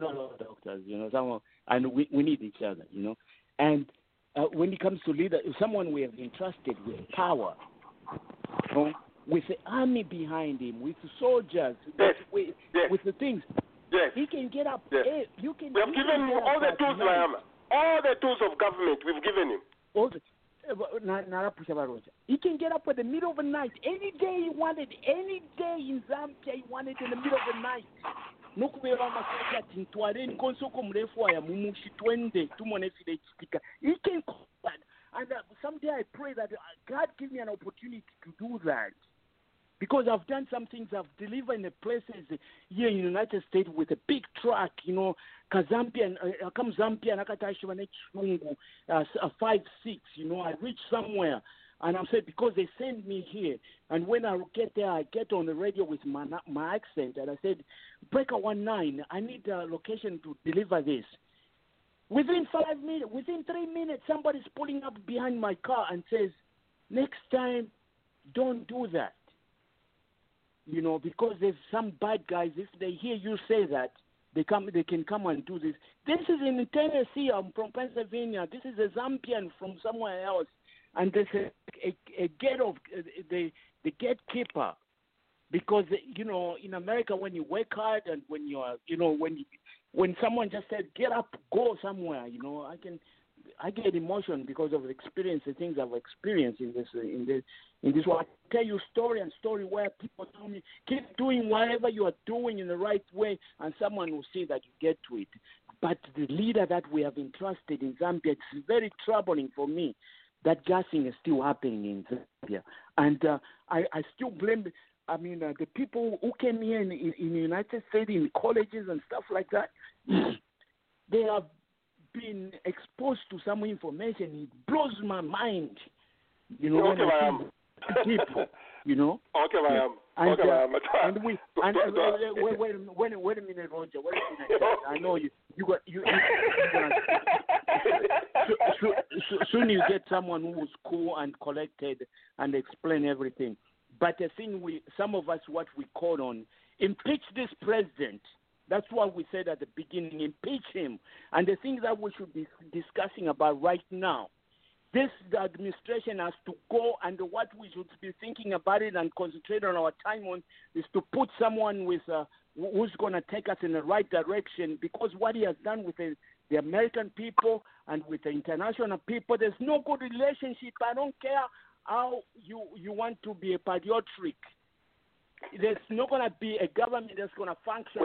not all doctors, you know. Someone, and we, we need each other, you know. And uh, when it comes to leader, someone we have entrusted with power, you know, with the army behind him, with the soldiers, yes. with, yes. with the things. Yes. He can get up. Yes. Hey, you can. We have given him all the tools, Mayama. All the tools of government, we've given him. All the, he can get up in the middle of the night any day he wanted, any day in Zambia he wanted in the middle of the night. Nokubeera amasoja ati ntwaleni konsoko murefu aya mumushi twende tumone file kitika he can call that and uh, someday I pray that uh, God give me an opportunity to do that because I've done some things. I've delivered in the places here in the United States with a big truck, you know, Kazambian, uh, come Zambian, akatashiva nechungu, uh, five six, you know, I reach somewhere. And I'm saying because they send me here, and when I get there, I get on the radio with my my accent, and I said, "Breaker one nine, I need a location to deliver this." Within five minutes, within three minutes, somebody's pulling up behind my car and says, "Next time, don't do that." You know, because there's some bad guys. If they hear you say that, they come. They can come and do this. This is in Tennessee. I'm from Pennsylvania. This is a Zambian from somewhere else, and there's a, a, a gate of the the gatekeeper. Because you know, in America, when you work hard and when you are, you know, when you, when someone just said get up, go somewhere, you know, I can I get emotion because of the experience, the things I've experienced in this in this in this one. I tell you story and story where people tell me keep doing whatever you are doing in the right way, and someone will see that you get to it. But the leader that we have entrusted in Zambia, it's very troubling for me that gassing is still happening in Zambia, and uh, I I still blame. I mean, uh, the people who came here in, in, in the United States in colleges and stuff like that, [clears throat] they have been exposed to some information. It blows my mind. You know, okay, when I see people, [laughs] you know. Okay, I am. And, okay, uh, I am. [laughs] and we and uh, wait, wait, wait, wait a minute, Roger. Wait a minute. [laughs] I know you. You got you. you, you so, so, so, soon you get someone who's cool and collected and explain everything. But the thing we, some of us, what we call on, impeach this president. That's what we said at the beginning. Impeach him. And the things that we should be discussing about right now. This administration has to go, and what we should be thinking about it and concentrate on our time on is to put someone with uh, who's going to take us in the right direction. Because what he has done with the, the American people and with the international people, there's no good relationship. I don't care how you you want to be a patriotic. There's not going to be a government that's going to function.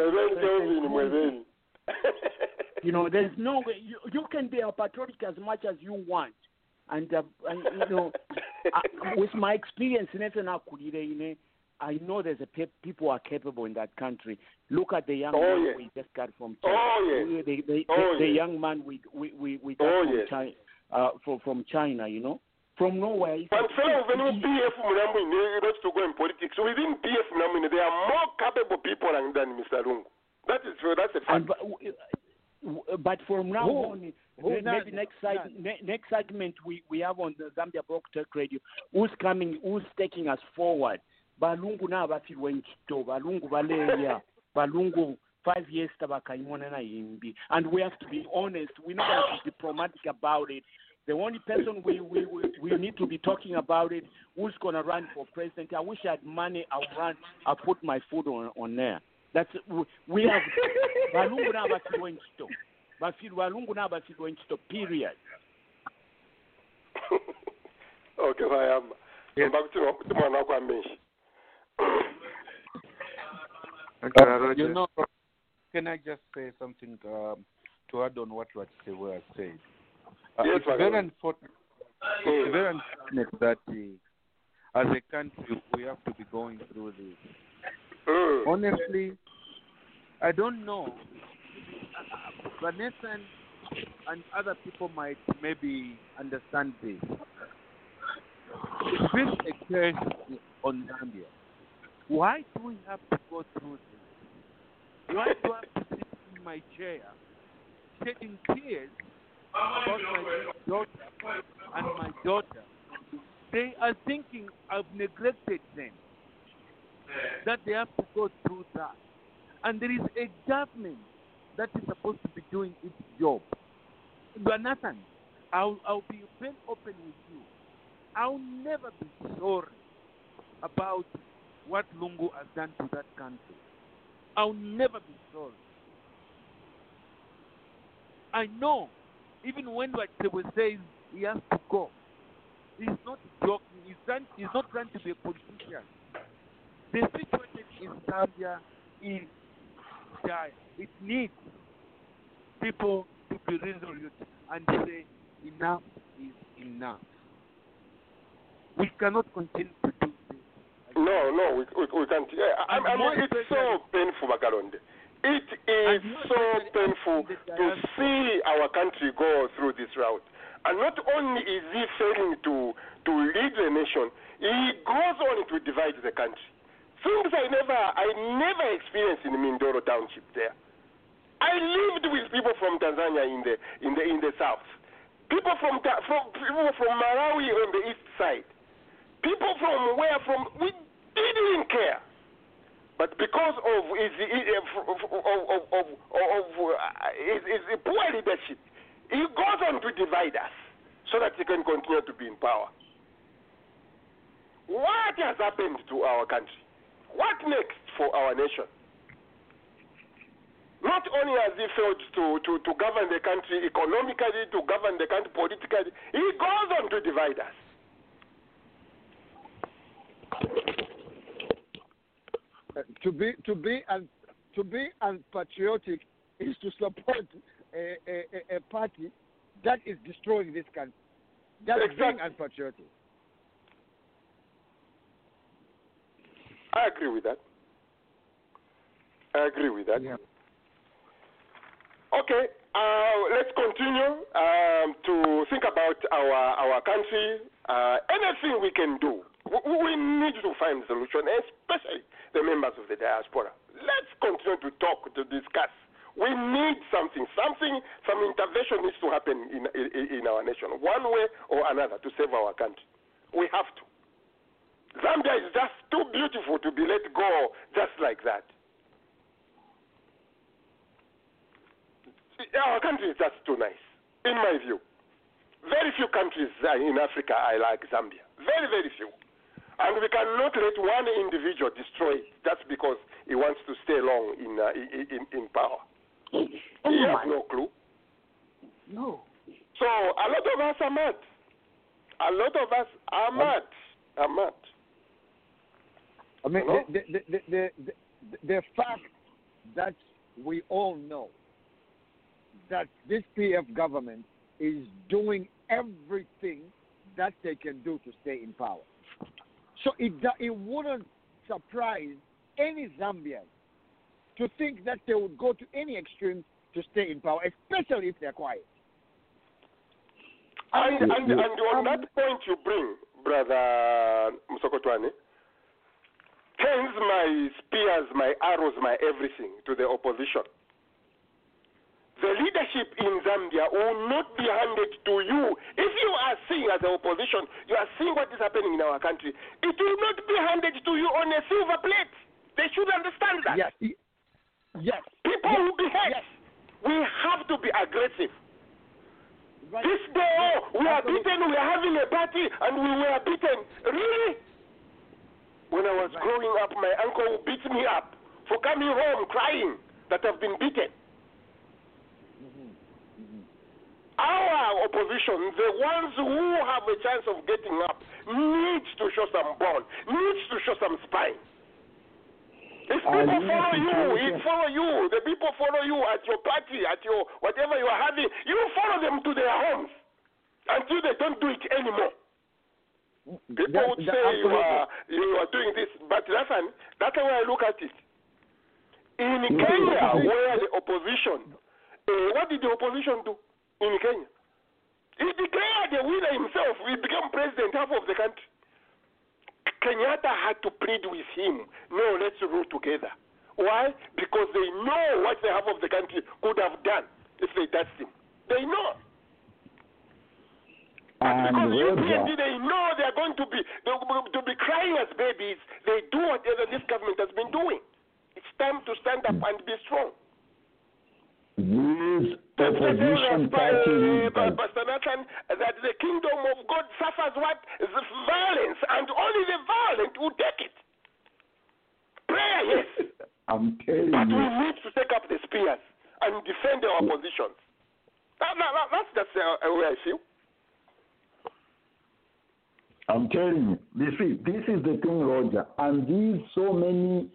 you know, there's no way. You, you can be a patriotic as much as you want. And, uh, and you know, I, with my experience in FNA, I know there's a pe- people are capable in that country. Look at the young Oh, man yes. we just got from China. Oh, yes. The, the, Oh, the, the young man we we we, we got Oh, from yes. China, uh, from from China. You know, from nowhere. Said, fellow within PF Munamwini, not to go in politics, So within PF there are more capable people than, than Mr. Lungu. That is true. That's a fact. And, but, w- w- but from now Who? on, eh, Who? Eh, maybe None. next seg- next segment we, we have on the Zambia Broadcast Radio, who's coming, who's taking us forward. Balungu na bafirwa nkito, balungu baleya, [laughs] balungu five years tabakayimona na yimbi. And we have to be honest, we're not going to be diplomatic about it. The only person we, we, we, need to be talking about it, who's going to run for president. I wish I had money, I'll run, I'll put my foot on, on there. That's, we, we have, balungu na bafirwa nkito. Bafirwa, balungu na bafirwa nkito, period. okay bayamba mba kuti kuti mwana wako amenshi Uh, you know, can I just say something um, to add on what what they were said? Uh, Yes, it's very unfortunate. It's very unfortunate that uh, as a country we have to be going through this. Mm. Honestly, I don't know. Vanessa and, and other people might maybe understand this. A curse on Zambia. Why do we have to go through this? Why do I have to sit in my chair shedding tears about my daughter and my daughter? They are thinking I've neglected them, that they have to go through that. And there is a government that is supposed to be doing its job. Jonathan, I'll, I'll be very open with you. I'll never be sorry about what Lungu has done to that country. I'll never be sorry. I know, even when Wachewe says he has to go, he's not joking. He's, he's not trying to be a politician. The situation in Zambia is dire. It needs people to be resolute and say enough is enough. We cannot continue to do this. no no we, we, we can't yeah, I, I mean, it's so painful Bagalonde it is so painful to see our country go through this route and not only is he failing to to lead the nation he goes on to divide the country things I never I never experienced in Mindolo township there I lived with people from Tanzania in the in the in the south people from from people from Malawi on the east side people from where from we didn't care but because of his, of, of, of, of, uh, his, his poor leadership, he goes on to divide us so that he can continue to be in power. What has happened to our country? What next for our nation? Not only has he failed to, to, to govern the country economically, to govern the country politically, he goes on to divide us. Uh, to be to be un, to be unpatriotic is to support a, a, a- party that is destroying this country. That's being unpatriotic. I agree with that. I agree with that. Okay, uh, let's continue um, to think about our our country. Uh, anything we can do, we, we need to find solution, especially the members of the diaspora. Let's continue to talk, to discuss. We need something, something, some intervention needs to happen in, in, in our nation, one way or another, to save our country. We have to. Zambia is just too beautiful to be let go just like that. Our country is just too nice, in my view. Very few countries in Africa are like Zambia. Very, very few. And we cannot let one individual destroy it just because he wants to stay long in, uh, in, in, power. he has no clue. No. So a lot of us are mad. A lot of us are mad. Are mad. I mean, the, the, the, the, the, the fact that we all know that this PF government is doing everything that they can do to stay in power. So it, it wouldn't surprise any Zambian to think that they would go to any extreme to stay in power, especially if they're quiet. And, and, and on Um, that point you bring, brother Musokotwane, turns my spears, my arrows, my everything to the opposition. The leadership in Zambia will not be handed to you. If you are seeing as the opposition, you are seeing what is happening in our country. It will not be handed to you on a silver plate. They should understand that. Yes. Yes. People Yes. will be hurt. We have to be aggressive. This day, oh, we are beaten, we are having a party, and we were beaten. Really? When I was growing up, my uncle beat me up for coming home crying that I've been beaten. Our opposition, the ones who have a chance of getting up, needs to show some bone, needs to show some spine. If people in follow you, it follow you. The people follow you at your party, at your whatever you are having. You follow them to their homes until they don't do it anymore. People That- would that- say you are you are doing this, but that's an, that's way I look at it. In Mhm. Kenya, Mhm. where the opposition, uh, what did the opposition do in Kenya? He declared the winner himself. He became president half of the country. Kenyatta had to plead with him, no, let's rule together. Why? Because they know what the half of the country could have done if they touched him. They know. And Because UPND, they know they're going to be to be crying as babies. They do whatever this government has been doing. It's time to stand up and be strong. these The opposition party leaders, Pastor Nathan, that the kingdom of God suffers what? Violence, and only the violent will take it. Prayer, yes, [laughs] I'm telling but we need to take up the spears and defend our positions. That, that, that, that's just uh, the way I feel. I'm telling you, you see, this is the thing, Roger, and these so many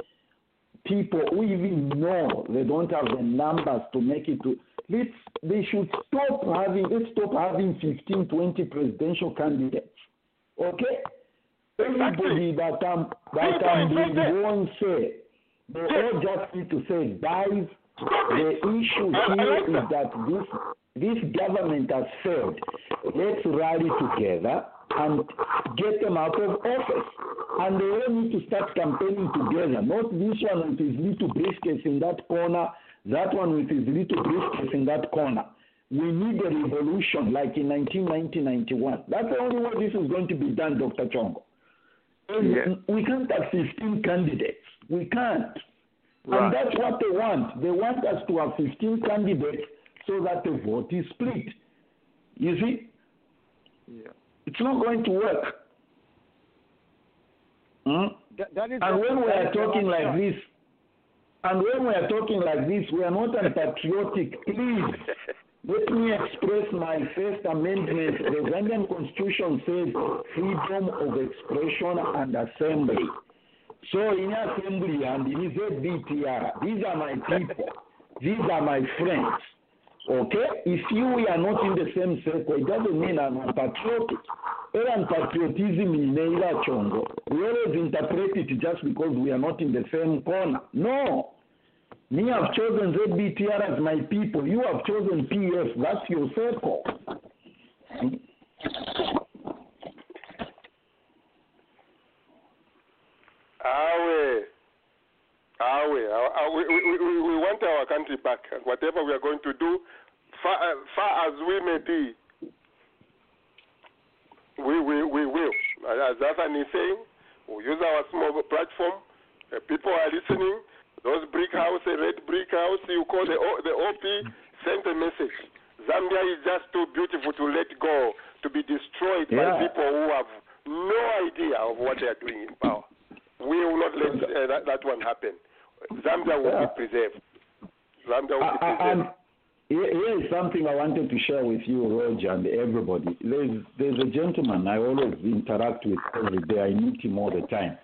people who even know they don't have the numbers to make it to. Let's, they should stop having. Let's stop having 15, 20 presidential candidates. Okay, everybody that I'm that I'm going say, they all just need to say, guys, the issue here is that. that this this government has failed. Let's rally together and get them out of office. And they all need to start campaigning together, not this one with his little briefcase in that corner, that one with his little briefcase in that corner. We need a revolution like in 1990 91. That's the only way this is going to be done, Dr. Chongo. And We can't have 15 candidates. We can't. Right. And that's what they want. They want us to have 15 candidates so that the vote is split. You see? Yeah. It's not going to work. Hmm? That, And when we are talking like this, and when we are talking like this, we are not unpatriotic. Please, [laughs] let me express my First Amendment. The Zambian Constitution says freedom of expression and assembly. So in assembly and in ZBTR, these are my people. These are my friends. Okay? If you are not in the same circle, it doesn't mean I'm unpatriotic. Even patriotism in Chongo, we always interpret it just because we are not in the same corner. No. Me, I've chosen ZBTR as my people. You have chosen PF. That's your circle. Awe. Awe. Awe. We, we, we, we want our country back. Whatever we are going to do, far, uh, far as we may be, we, we, we will. As Hassan is saying, we use our small platform. People are listening. Those brick house, a red brick house, you call the, O- the OP, send a message. Zambia is just too beautiful to let go, to be destroyed Yeah. by people who have no idea of what they are doing in power. We will not let uh, that, that one happen. Zambia will Yeah. be preserved. Zambia will be I- I- preserved. I'm- here here is something I wanted to share with you, Roger, and everybody. There's, there's a gentleman I always interact with every day. I meet him all the time.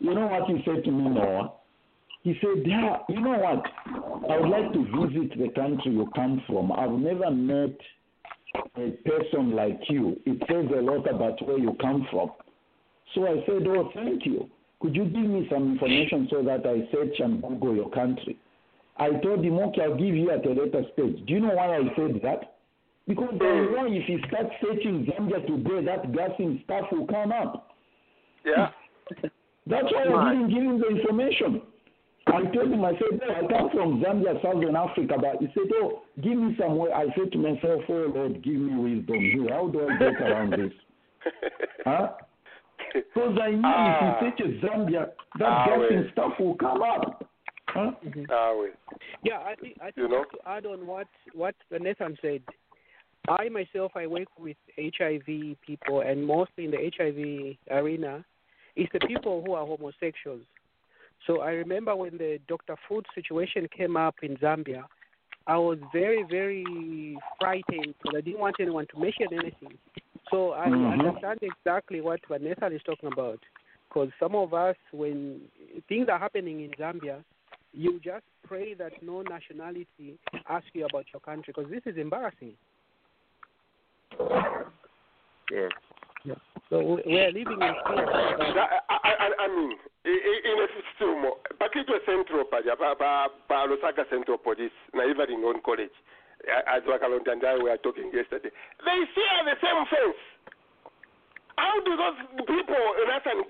You know what he said to me, Noah? He said, yeah, you know what? I would like to visit the country you come from. I've never met a person like you. It says a lot about where you come from. So I said, oh, thank you. Could you give me some information so that I search and Google your country? I told him, okay, I'll give you at a later stage. Do you know why I said that? Because I know mm. if you start searching Zambia today, that gassing stuff will come up. Yeah. [laughs] That's why I didn't give him the information. I told him, I said, I come from Zambia, Southern Africa, but he said, oh, give me some way. I said to myself, oh, Lord, give me wisdom here. How do I get around this? [laughs] huh? Because I knew Ah. if you search Zambia, that Ah, gassing well. stuff will come up. Huh? Ah, wait. Yeah, I think I think You know? just to add on what what Nathan said. I myself I work with HIV people, and mostly in the HIV arena, it's the people who are homosexuals. So I remember when the Dr. Foote situation came up in Zambia, I was very very frightened because I didn't want anyone to mention anything. So I Mhm. understand exactly what Vanessa is talking about. Because some of us, when things are happening in Zambia, you just pray that no nationality asks you about your country because this is embarrassing. Yes. So we- we're living in fear. I, I, I- I mean, i- i- in a system, pakitwe central paja pa, pa, pa Lusaka Central Police na even on college, as Wakalonda and I were talking yesterday, they share the same fence. How do those people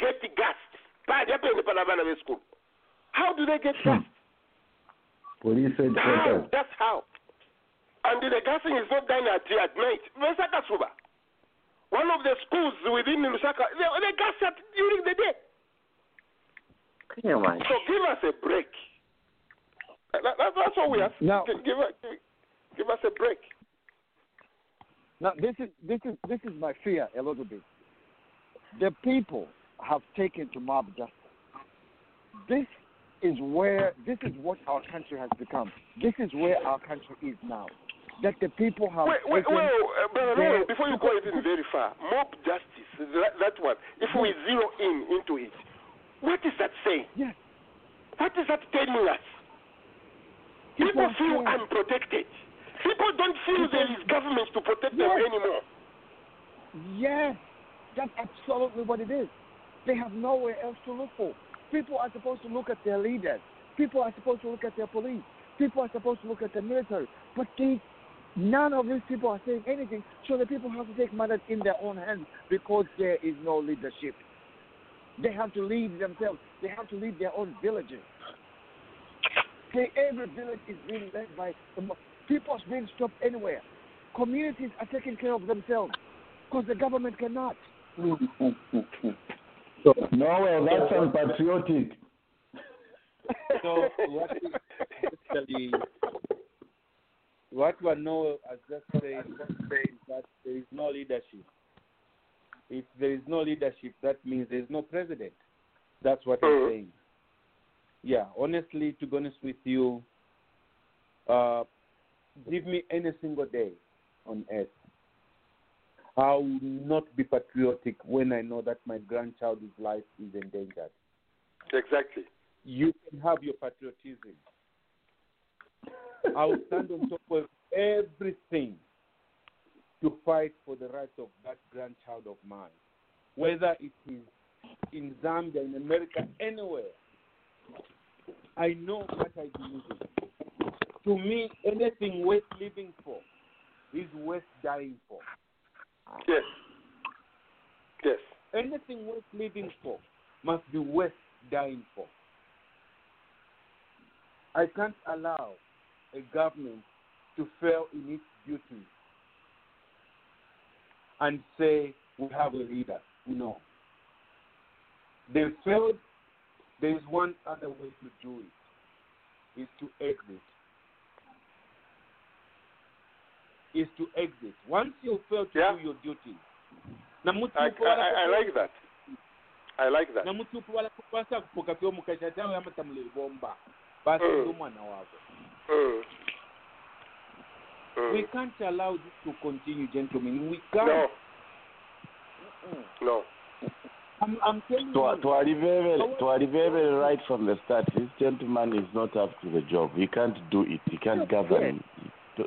get gassed? Paja pende palabana be school. How do they get hmm. gassed? Police How? headquarters. That's how. And the gassing is not done at, at night. Lusaka Suba. One of the schools within Lusaka, they, they gas at during the day. So give us a break. That, that, that's all we have. Now- Gi- give, us- give, give us a break. Now this is this is this is my fear a little bit. The people have taken to mob justice. This is where this is what our country has become. This is where our country is now. That the people have Wait, wait, wait, uh, brother, their- Noel, before you go even very far, mob justice, that, that one, if we zero in into it, what is that saying? Yes. What is that telling us? People feel unprotected. People don't feel there is government to protect them anymore. Yes, that's absolutely what it is. They have nowhere else to look for. People are supposed to look at their leaders. People are supposed to look at their police. People are supposed to look at the military. But they, none of these people are saying anything. So the people have to take matters in their own hands because there is no leadership. They have to lead themselves. They have to lead their own villages. They, every village is being led by people are being stopped anywhere. Communities are taking care of themselves because the government cannot. [laughs] No, well, that's unpatriotic. [laughs] So what is actually what Wano has just said is that there is no leadership. If there is no leadership, that means there is no president. That's what I'm saying. Yeah, honestly, to be honest with you, uh, give me any single day on earth. I will not be patriotic when I know that my grandchild's life is endangered. Exactly. You can have your patriotism. I will stand on top of everything to fight for the rights of that grandchild of mine, whether it is in Zambia, in America, anywhere. I know what I believe in. To me, anything worth living for is worth dying for. Yes. Yes. Anything worth living for must be worth dying for. I can't allow a government to fail in its duty and say we have a leader. No. They failed. There is one other way to do it. Is to exit. Is to exit. Once you fail to do your duty, I, I, I, I like that. I like that. na mutu kupasa kupoka pyo mukasha tawe ama tamulibomba basi Mm. ndo mwana wako Mm. Mm. we can't allow this to continue gentlemen we can't No. No. I'm, I'm telling To, you to Aliveve, to Aliveve right from the start, this gentleman is not up to the job. He can't do it. He can't govern.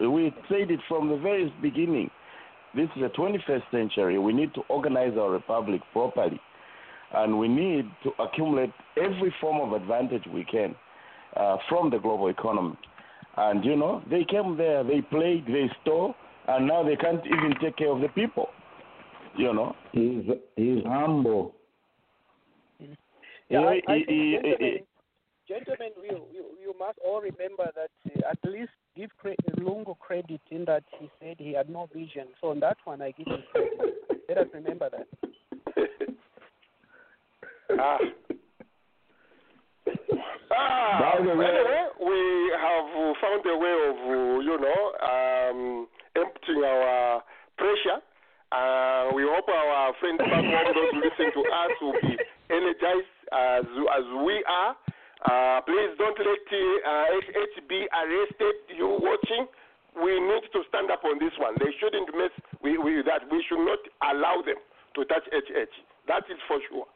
We said it from the very beginning. This is the 21st century. We need to organize our republic properly. and we need to accumulate every form of advantage we can uh, from the global economy. And you know, they came there, they played, they stole, and now they can't even take care of the people. You know, he's he's humble. Yeah, I, I He- think, he- gentlemen, he- gentlemen you, you, you must all remember that uh, at least give cre- Lungu credit in that he said he had no vision. So on that one, I give him credit. [laughs] Let us remember that. Ah. Ah, By the way- anyway, we have found a way of, uh, you know, um, emptying our pressure. Uh, we hope our friends back home, those who listen to us, will be energized as, as we are. Uh, please don't let uh, HH arrested you watching. We need to stand up on this one. They shouldn't mess with, with that. We should not allow them to touch HH. That is for sure.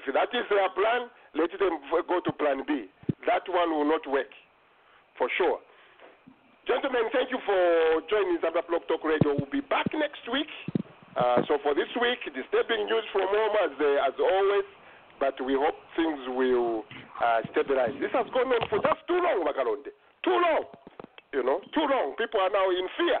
If that is their plan, let them go to plan B. That one will not work, for sure. Gentlemen, thank you for joining Zambia Blog Talk Radio. We'll be back next week. Uh, so for this week, disturbing news from home as, uh, as always, but we hope things will uh, stabilize. This has gone on for just too long, Makalonde. Too long. You know, too long. People are now in fear.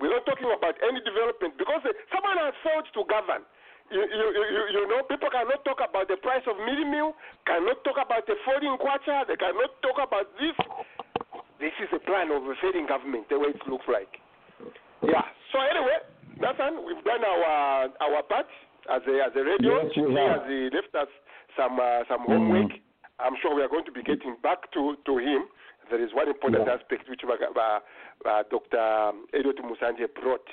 We're not talking about any development because uh, someone has failed to govern. You, you, you, you- you know, people cannot talk about the price of mealie meal, cannot talk about the falling kwacha, they cannot talk about this. This is a plan of a failing government, the way it looks like. Yeah. So anyway, Nathan, we've done our our part as a as a radio. Yes, He have. has uh, left us some uh, some homework. I'm sure we are going to be getting back to to him. There is one important Yeah. aspect which uh, uh, Dr. Edot Musanje brought.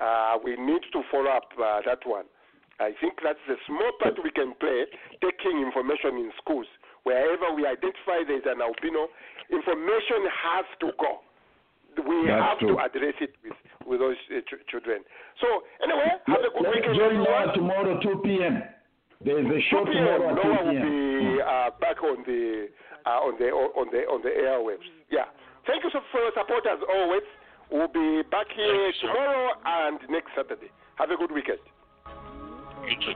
Uh, we need to follow up uh, that one. I think that's the small part we can play, taking information in schools. Wherever we identify there's an albino, information has to go. We That's have true. to address it with, with those uh, ch- children. So, anyway, have a good Let's weekend, join. Noah tomorrow 2 p.m. There's a show 2 tomorrow p.m. at 2 Noah will p.m. be uh, back on the uh, on the on the on the airwaves. Yeah. Thank you so for your support as always. We'll be back here tomorrow and next Saturday. Have a good weekend. You too.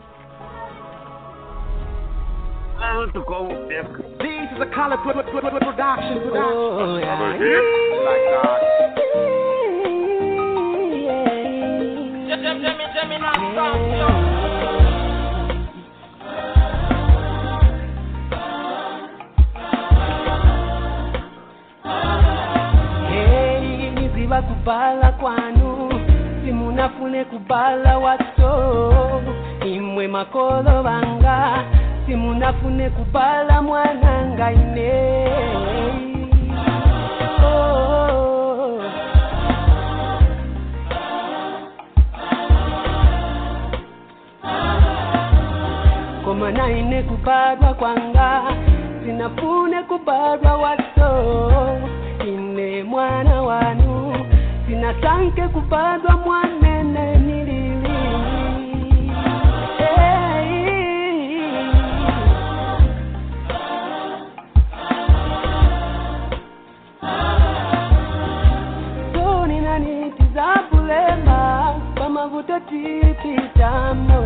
I want to go there. This is a production. production. Oh, yeah. Hey, niziba kubala kwanu simunafune kubala wato imwe makolo banga simunafune kubala mwananga ine Oh. koma naine kubadwa kwanga sinafune kubadwa wato ine mwana wanu sina tanke kupadwa mwanene nilili hey. tuni nanitiza bulema pamavuta tipitamo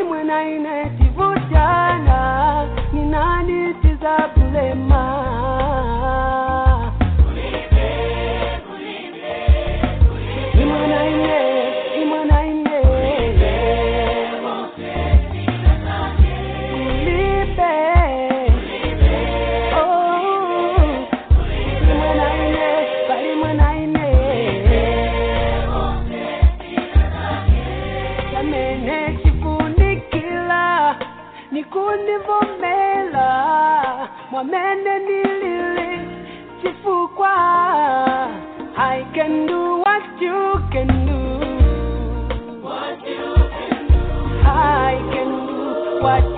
imwe naine tivutana ninanitiza bulema I can do what you can do. What